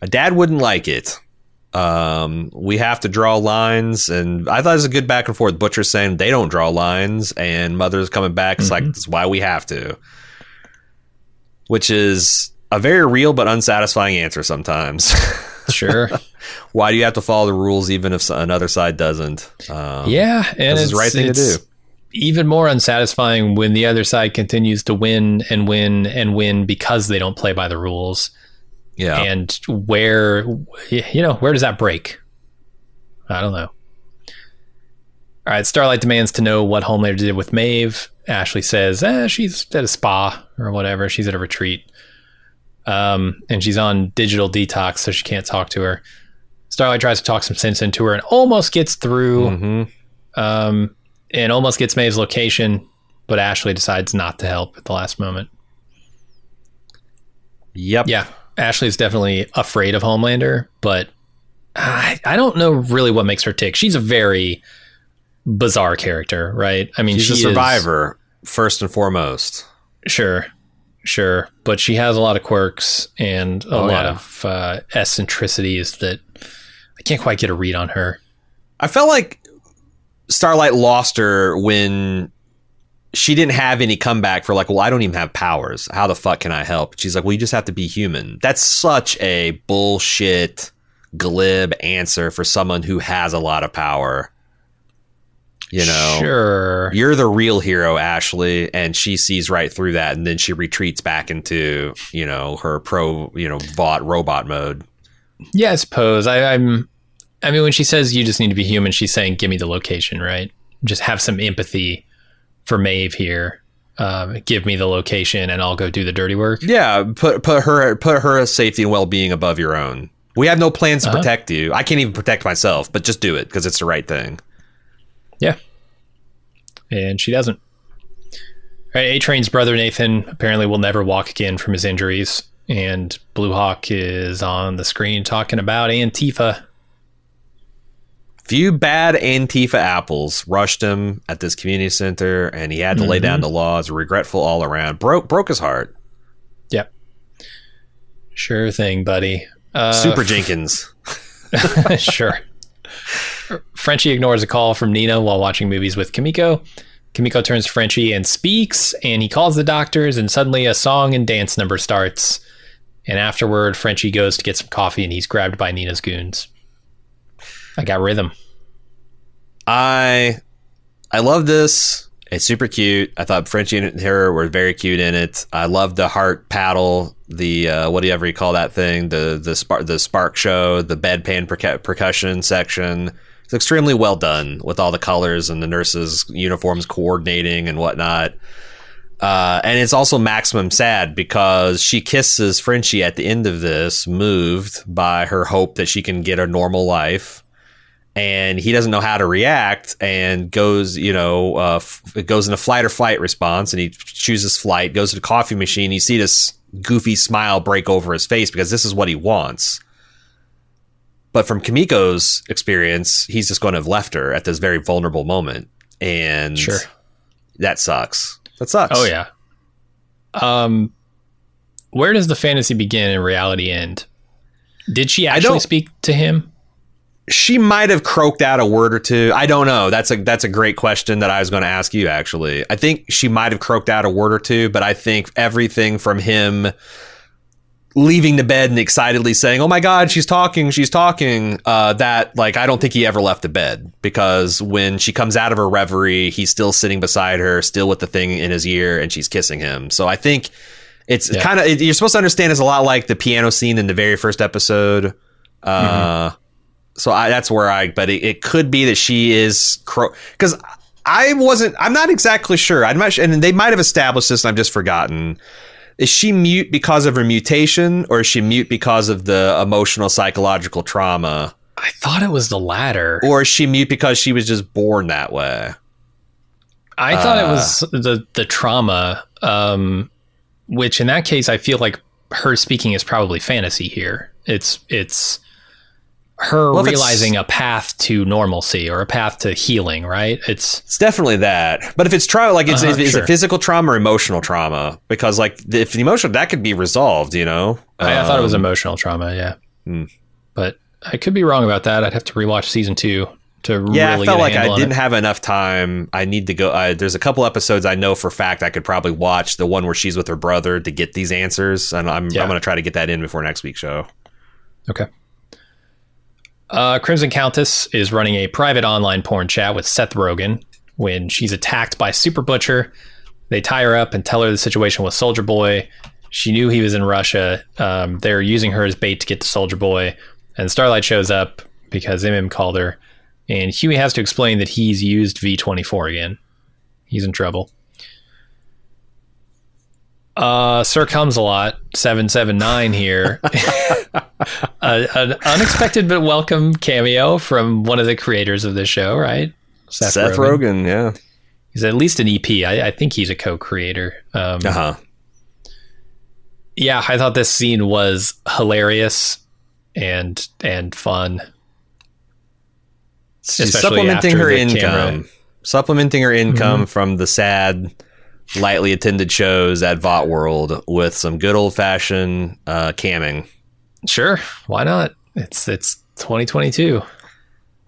My dad wouldn't like it. Um, we have to draw lines, and I thought it was a good back and forth. Butcher saying they don't draw lines, and Mother's coming back. It's like that's why we have to, which is a very real but unsatisfying answer sometimes. Sure. why do you have to follow the rules even if another side doesn't? Um, yeah, and it's is the right thing to do. Even more unsatisfying when the other side continues to win and win and win because they don't play by the rules. Yeah. And where, you know, where does that break? I don't know. All right, Starlight demands to know what Homelander did with Maeve. Ashley says, eh, she's at a spa or whatever. She's at a retreat. Um, and she's on digital detox, so she can't talk to her. Starlight tries to talk some sense into her and almost gets through, Mhm. um, and almost gets Maeve's location, but Ashley decides not to help at the last moment. Yep. Yeah, Ashley's definitely afraid of Homelander, but I, I don't know really what makes her tick. She's a very bizarre character, right? I mean, She's she a is- survivor first and foremost. sure, sure, but she has a lot of quirks and a Oh, lot yeah. of uh, eccentricities that I can't quite get a read on her. I felt like Starlight lost her when she didn't have any comeback for like, well, I don't even have powers. How the fuck can I help? She's like, well, you just have to be human. That's such a bullshit, glib answer for someone who has a lot of power. You know, sure, you're the real hero, Ashley, and she sees right through that, and then she retreats back into you know her pro, you know, bot robot mode. yeah, I suppose I, I'm. I mean, when she says you just need to be human, she's saying, "Give me the location," right? Just have some empathy for Maeve here. Um, give me the location, and I'll go do the dirty work. Yeah, put put her put her safety and well being above your own. We have no plans to Uh-huh. protect you. I can't even protect myself, but just do it because it's the right thing. Yeah. And she doesn't. All right, A Train's brother Nathan apparently will never walk again from his injuries. And Blue Hawk is on the screen talking about Antifa. Few bad Antifa apples rushed him at this community center, and he had to lay Mm-hmm. down the laws. Regretful all around. Broke broke his heart. Yep. Sure thing, buddy. Uh, Super Jenkins. sure. Frenchie ignores a call from Nina while watching movies with Kimiko. Kimiko turns to Frenchie and speaks, and he calls the doctors, and suddenly a song and dance number starts. And afterward, Frenchie goes to get some coffee, and he's grabbed by Nina's goons. I got rhythm. I I love this. It's super cute. I thought Frenchie and her were very cute in it. I love the heart paddle, the uh, what do you call that thing? The the spark the spark show, the bedpan percu- percussion section. It's extremely well done with all the colors and the nurses' uniforms coordinating and whatnot. Uh, and it's also maximum sad because she kisses Frenchie at the end of this, moved by her hope that she can get a normal life and he doesn't know how to react and goes, you know, uh, f- goes in a flight or flight response and he chooses flight, goes to the coffee machine. You see this goofy smile break over his face because this is what he wants. But from Kimiko's experience, he's just going to have left her at this very vulnerable moment. And Sure. that sucks. That sucks. Oh yeah. Um, where does the fantasy begin and reality end? Did she actually speak to him? She might have croaked out a word or two. I don't know. That's a that's a great question that I was going to ask you. Actually, I think she might have croaked out a word or two, but I think everything from him leaving the bed and excitedly saying, "Oh my God, she's talking, she's talking," uh, that like I don't think he ever left the bed because when she comes out of her reverie, he's still sitting beside her, still with the thing in his ear, and she's kissing him. So I think it's Yeah. kind of you're supposed to understand it's a lot like the piano scene in the very first episode. Uh, so I, that's where I, but it, it could be that she is because I wasn't. I'm not exactly sure. I'm not. Sure, and they might have established this, and I've just forgotten. Is she mute because of her mutation, or is she mute because of the emotional psychological trauma, I thought it was the latter. or is she mute because she was just born that way? I thought it Uh. was the the trauma, um, which in that case, I feel like her speaking is probably fantasy here. It's it's her Well, realizing a path to normalcy or a path to healing. Right? It's It's definitely that. But if it's trauma, like it's, Uh-huh, is sure. it physical trauma or emotional trauma? Because like if the emotional, that could be resolved. You know. I, I thought it was Um, emotional trauma. Yeah, hmm. but I could be wrong about that. I'd have to rewatch season two to Yeah, really I felt like I didn't it. have enough time. I need to go. Uh, there's a couple episodes I know for a fact I could probably watch. The one where she's with her brother to get these answers, and I'm Yeah. I'm going to try to get that in before next week's show. Okay. Uh, Crimson Countess is running a private online porn chat with Seth Rogen when she's attacked by Super Butcher. They tie her up and tell her the situation with Soldier Boy. She knew he was in Russia. Um, they're using her as bait to get to Soldier Boy. And Starlight shows up because MM called her. And Huey has to explain that he's used V24 again. He's in trouble. Uh, Sir Comes a Lot, 779 here. a, an unexpected but welcome cameo from one of the creators of the show, right? Seth, Rogen. yeah. He's at least an EP. I, I think he's a co-creator. Um, Uh huh. Yeah, I thought this scene was hilarious and and fun. She's Especially supplementing her income, camera. supplementing her income Mm-hmm. from the sad, lightly attended shows at Vought World with some good old fashioned uh, camming. Sure, why not? It's it's 2022.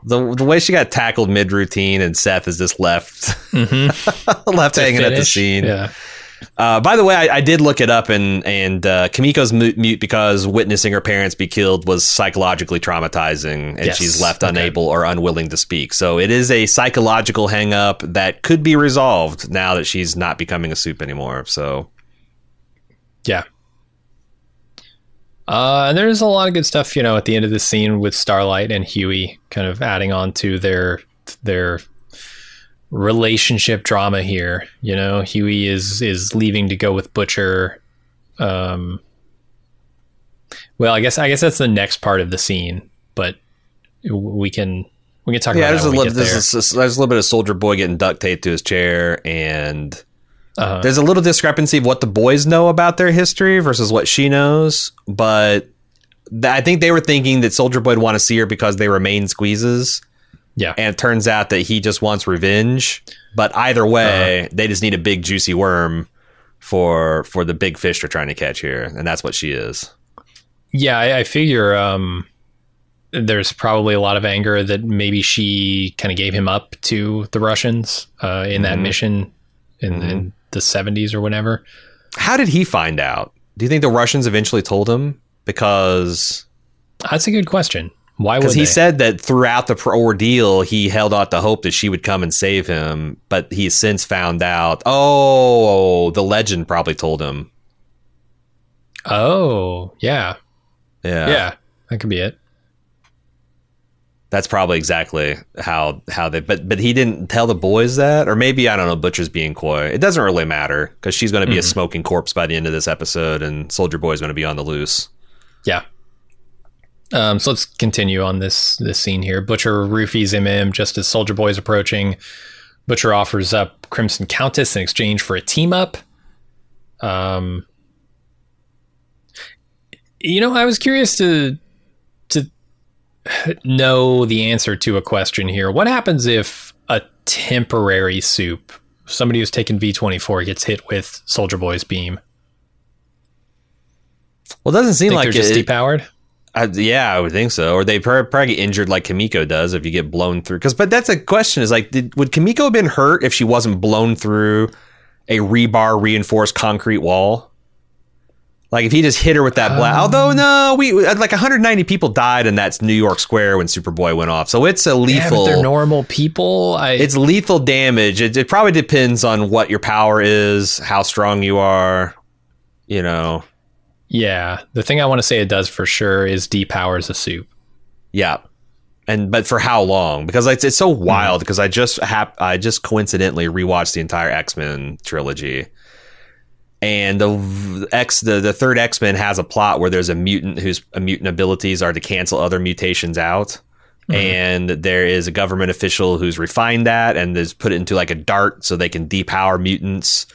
The, the way she got tackled mid routine and Seth is just left left hanging at the scene. Yeah. Uh, by the way, I, I did look it up, and and uh, Kimiko's mute, mute because witnessing her parents be killed was psychologically traumatizing, and Yes. she's left Okay. unable or unwilling to speak. So it is a psychological hangup that could be resolved now that she's not becoming a soup anymore. So Yeah. Uh, and there's a lot of good stuff, you know, at the end of the scene with Starlight and Huey, kind of adding on to their their relationship drama here. You know, Huey is is leaving to go with Butcher. Um, well, I guess I guess that's the next part of the scene, but we can we can talk yeah, about there's that a little there's, a, there's a little bit of Soldier Boy getting duct taped to his chair, and Uh-huh. there's a little discrepancy of what the boys know about their history versus what she knows. But th- I think they were thinking that Soldier Boy would want to see her because they remain squeezes. Yeah, and it turns out that he just wants revenge. But either way, they just need a big juicy worm for for the big fish they're trying to catch here, and that's what she is. Yeah, I, I figure um, there's probably a lot of anger that maybe she kind of gave him up to the Russians uh, in that Mhm. mission in, in the 70s or whenever. How did he find out? Do you think the Russians eventually told him? Because That's a good question. Why because he said that throughout the ordeal, he held out the hope that she would come and save him, but he's since found out. Oh, the legend probably told him. oh, yeah, Yeah, yeah, that could be it. That's probably exactly how how they. But but he didn't tell the boys that, or maybe I don't know. Butcher's being coy. It doesn't really matter because she's going to be a mm-hmm. smoking corpse by the end of this episode, and Soldier Boy's going to be on the loose. Yeah. Um, so let's continue on this this scene here. Butcher roofies MM just as Soldier Boy is approaching. Butcher offers up Crimson Countess in exchange for a team up. Um, you know, I was curious to to know the answer to a question here. What happens if a temporary soup, somebody who's taken V twenty four, gets hit with Soldier Boy's beam? Well, it doesn't seem Think like they're just it, depowered. I, yeah, I would think so. Or they probably, get injured like Kimiko does if you get blown through. Because, but that's a question: is like, did, would Kimiko have been hurt if she wasn't blown through a rebar reinforced concrete wall? Like if he just hit her with that blast. Although um. no, we uh, like 190 people died in that New York Square when Superboy went off. So it's a lethal. Yeah, they're normal people. I, it's lethal damage. It, it probably depends on what your power is, how strong you are. You know, yeah. The thing I want to say it does for sure is depowers a soup. yeah. and but for how long? Because it's it's so hmm. wild. Because I just hap- I just coincidentally rewatched the entire X Men trilogy, and the X the the third X Men has a plot where there's a mutant whose mutant abilities are to cancel other mutations out. Hmm. And there is a government official who's refined that and has put it into like a dart so they can depower mutants.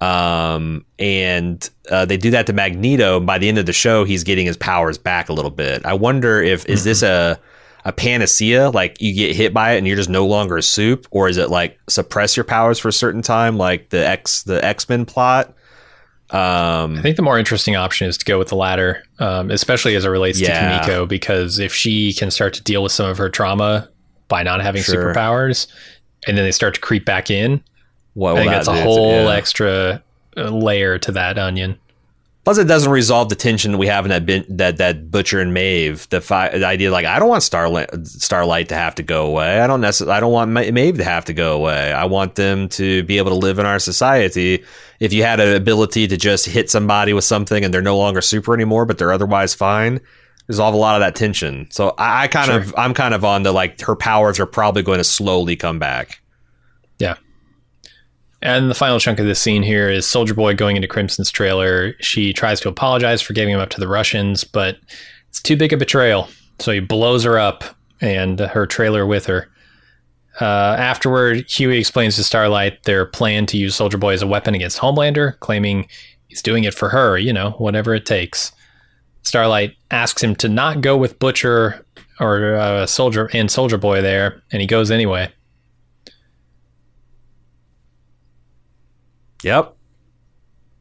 Um, and uh, they do that to Magneto. And by the end of the show, he's getting his powers back a little bit. I wonder if is this a a panacea? Like you get hit by it and you're just no longer a soup, or is it like suppress your powers for a certain time, like the X the X Men plot? Um, I think the more interesting option is to go with the latter, um, especially as it relates Yeah. to Kimiko, because if she can start to deal with some of her trauma by not having Sure. superpowers, and then they start to creep back in, what I think that's a whole Yeah. extra uh, layer to that onion. Plus, it doesn't resolve the tension we have in that bin, that that Butcher and Maeve. The, fi- the idea, like, I don't want Starlight Starlight to have to go away. I don't necessarily. I don't want Ma- Maeve to have to go away. I want them to be able to live in our society. If you had an ability to just hit somebody with something and they're no longer super anymore, but they're otherwise fine, resolve a lot of that tension. So I, I kind of, I'm kind of on the like her powers are probably going to slowly come back. And the final chunk of this scene here is Soldier Boy going into Crimson's trailer. She tries to apologize for giving him up to the Russians, but it's too big a betrayal. So he blows her up and her trailer with her. Uh, afterward, Huey explains to Starlight their plan to use Soldier Boy as a weapon against Homelander, claiming he's doing it for her, you know, whatever it takes. Starlight asks him to not go with Butcher or uh, Soldier and Soldier Boy there, and he goes anyway. Yep,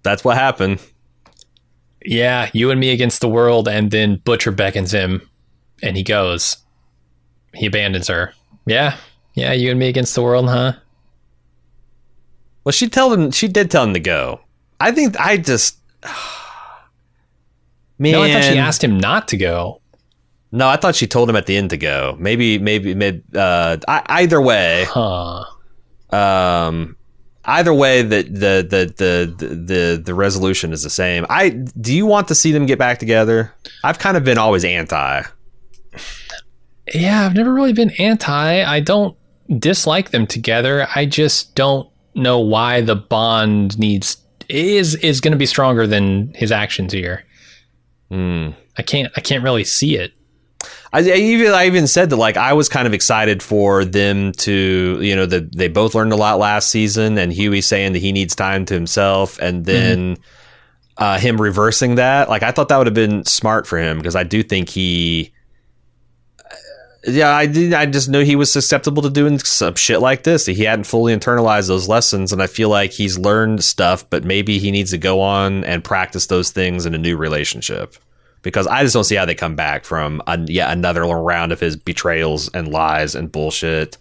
that's what happened. Yeah, you and me against the world, and then Butcher beckons him, and he goes. He abandons her. Yeah, yeah, you and me against the world, huh? Well, she told him. She did tell him to go. I think I just. Man, No, I thought she asked him not to go. No, I thought she told him at the end to go. Maybe, maybe, maybe. Uh, I, either way, Huh. um, either way, the the, the the the the resolution is the same. I do you want to see them get back together? I've kind of been always anti. Yeah, I've never really been anti. I don't dislike them together. I just don't know why the bond needs is is going to be stronger than his actions here. Hmm. I can't I can't really see it. I, I even I even said that like I was kind of excited for them to you know that they both learned a lot last season and Huey saying that he needs time to himself and then uh, him reversing that. Like I thought that would have been smart for him because I do think he yeah I did I just know he was susceptible to doing some shit like this. He hadn't fully internalized those lessons and I feel like he's learned stuff but maybe he needs to go on and practice those things in a new relationship because I just don't see how they come back from a, yet another round of his betrayals and lies and bullshit.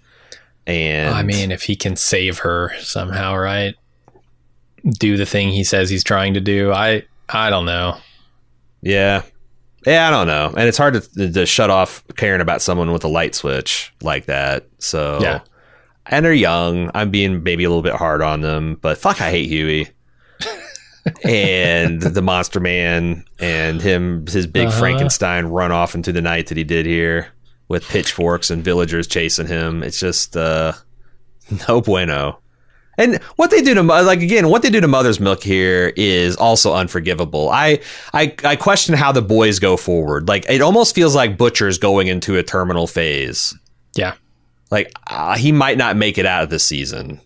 And I mean, if he can save her somehow, right? Do the thing he says he's trying to do. I I don't know. yeah, yeah, I don't know, and it's hard to, to shut off caring about someone with a light switch like that. So Yeah. and they're young. I'm being maybe a little bit hard on them, but fuck, I hate Huey. And the monster man and him his big Uh-huh. frankenstein run off into the night that he did here with pitchforks and villagers chasing him. It's just uh no bueno. And what they do to like again what they do to mother's milk here is also unforgivable. I i i question how the boys go forward. Like it almost feels like butcher's going into a terminal phase. Yeah. like uh, he might not make it out of this season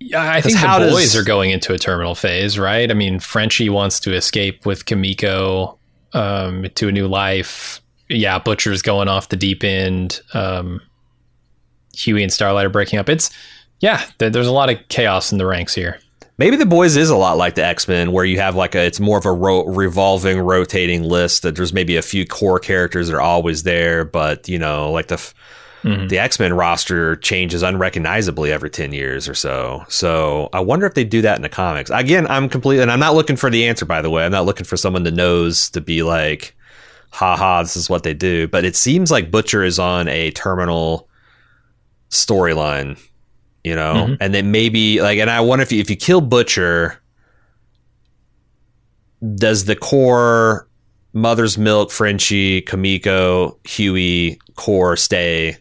Yeah, I think the how does- boys are going into a terminal phase, right? I mean, Frenchie wants to escape with Kimiko um, to a new life. Yeah, Butcher's going off the deep end. Um, Huey and Starlight are breaking up. It's yeah, there, there's a lot of chaos in the ranks here. Maybe the boys is a lot like the X Men, where you have like a it's more of a ro- revolving, rotating list. That there's maybe a few core characters that are always there, but you know, like the f Mm-hmm. the X Men roster changes unrecognizably every ten years or so. So I wonder if they do that in the comics. Again, I'm completely, and I'm not looking for the answer. By the way, I'm not looking for someone that knows to be like, "Ha ha, this is what they do." But it seems like Butcher is on a terminal storyline you know mm-hmm. and then maybe like and i wonder if you, if you kill butcher does the core Mother's Milk, Frenchie, Kimiko, Huey, Core stay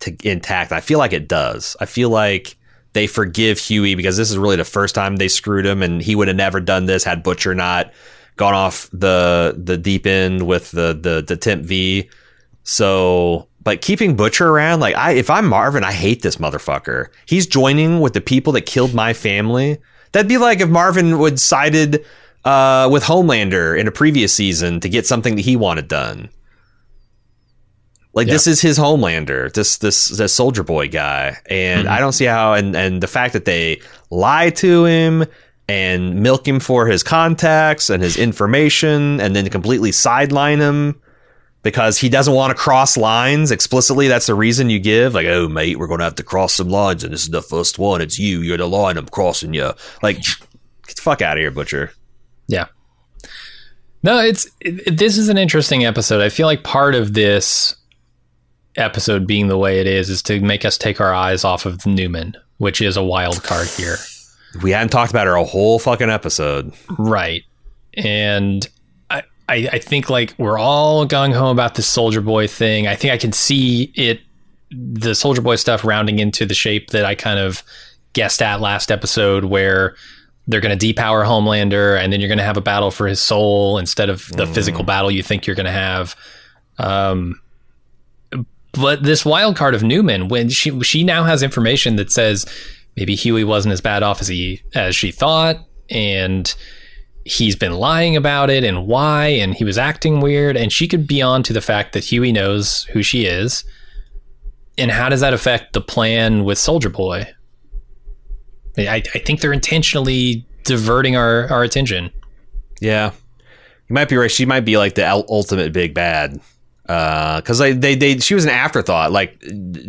to, intact? I feel like it does. I feel like they forgive Huey because this is really the first time they screwed him, and he would have never done this had Butcher not gone off the the deep end with the the the temp V. So, but keeping Butcher around, like I, if I'm Marvin, I hate this motherfucker. He's joining with the people that killed my family. That'd be like if Marvin would sided uh, with Homelander in a previous season to get something that he wanted done. Like Yeah. this is his Homelander, this this this Soldier Boy guy, and mm-hmm. I don't see how. And and the fact that they lie to him and milk him for his contacts and his information, and then completely sideline him because he doesn't want to cross lines explicitly. That's the reason you give. Like, oh mate, we're gonna have to cross some lines, and this is the first one. It's you. You're the line. I'm crossing you. Like, get the fuck out of here, Butcher. Yeah. No, it's it, this is an interesting episode. I feel like part of this episode being the way it is is to make us take our eyes off of Neuman, which is a wild card here. We hadn't talked about her a whole fucking episode. Right. And I, I, I think like we're all gung ho about this Soldier Boy thing. I think I can see it, the Soldier Boy stuff rounding into the shape that I kind of guessed at last episode, where they're going to depower Homelander and then you're going to have a battle for his soul instead of the physical battle you think you're going to have. Um, but this wild card of Neuman, when she she now has information that says maybe Hughie wasn't as bad off as he as she thought, and he's been lying about it and why, and he was acting weird, and she could be on to the fact that Hughie knows who she is. And how does that affect the plan with Soldier Boy? I, I think they're intentionally diverting our, our attention. Yeah, you might be right. She might be like the ultimate big bad. Because they, they, they, she was an afterthought. Like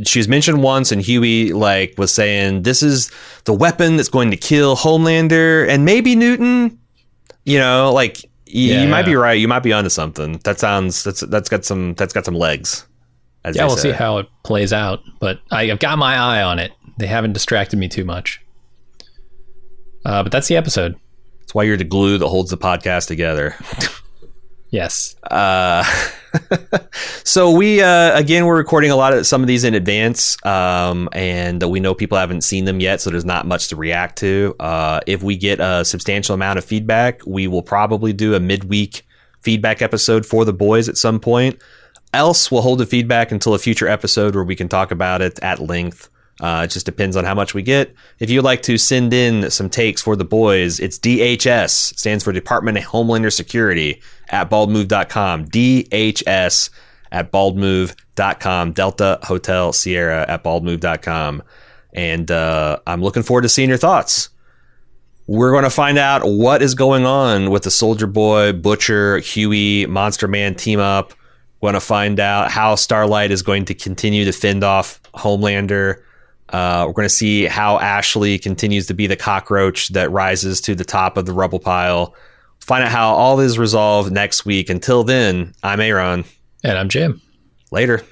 she was mentioned once, and Hughie like was saying, "This is the weapon that's going to kill Homelander and maybe Neuman." You know, like y- Yeah, you might be right. You might be onto something. That sounds that's that's got some that's got some legs. as Yeah, we'll see how it plays out. But I, I've got my eye on it. They haven't distracted me too much. Uh, but that's the episode. That's why you're the glue that holds the podcast together. Yes. Uh, so we uh, again we're recording a lot of some of these in advance, um, and we know people haven't seen them yet, so there's not much to react to. Uh, if we get a substantial amount of feedback, we will probably do a midweek feedback episode for the boys at some point. Else, we'll hold the feedback until a future episode where we can talk about it at length. Uh, it just depends on how much we get. If you'd like to send in some takes for the boys, it's DHS, stands for Department of Homeland Security, at baldmove.com. DHS at baldmove.com. Delta Hotel Sierra at baldmove.com. And uh, I'm looking forward to seeing your thoughts. We're going to find out what is going on with the Soldier Boy, Butcher, Hughie, Monster Man team up. We're going to find out how Starlight is going to continue to fend off Homelander. Uh, we're going to see how Ashley continues to be the cockroach that rises to the top of the rubble pile. Find out how all is resolved next week. Until then, I'm Aaron. And I'm Jim. Later.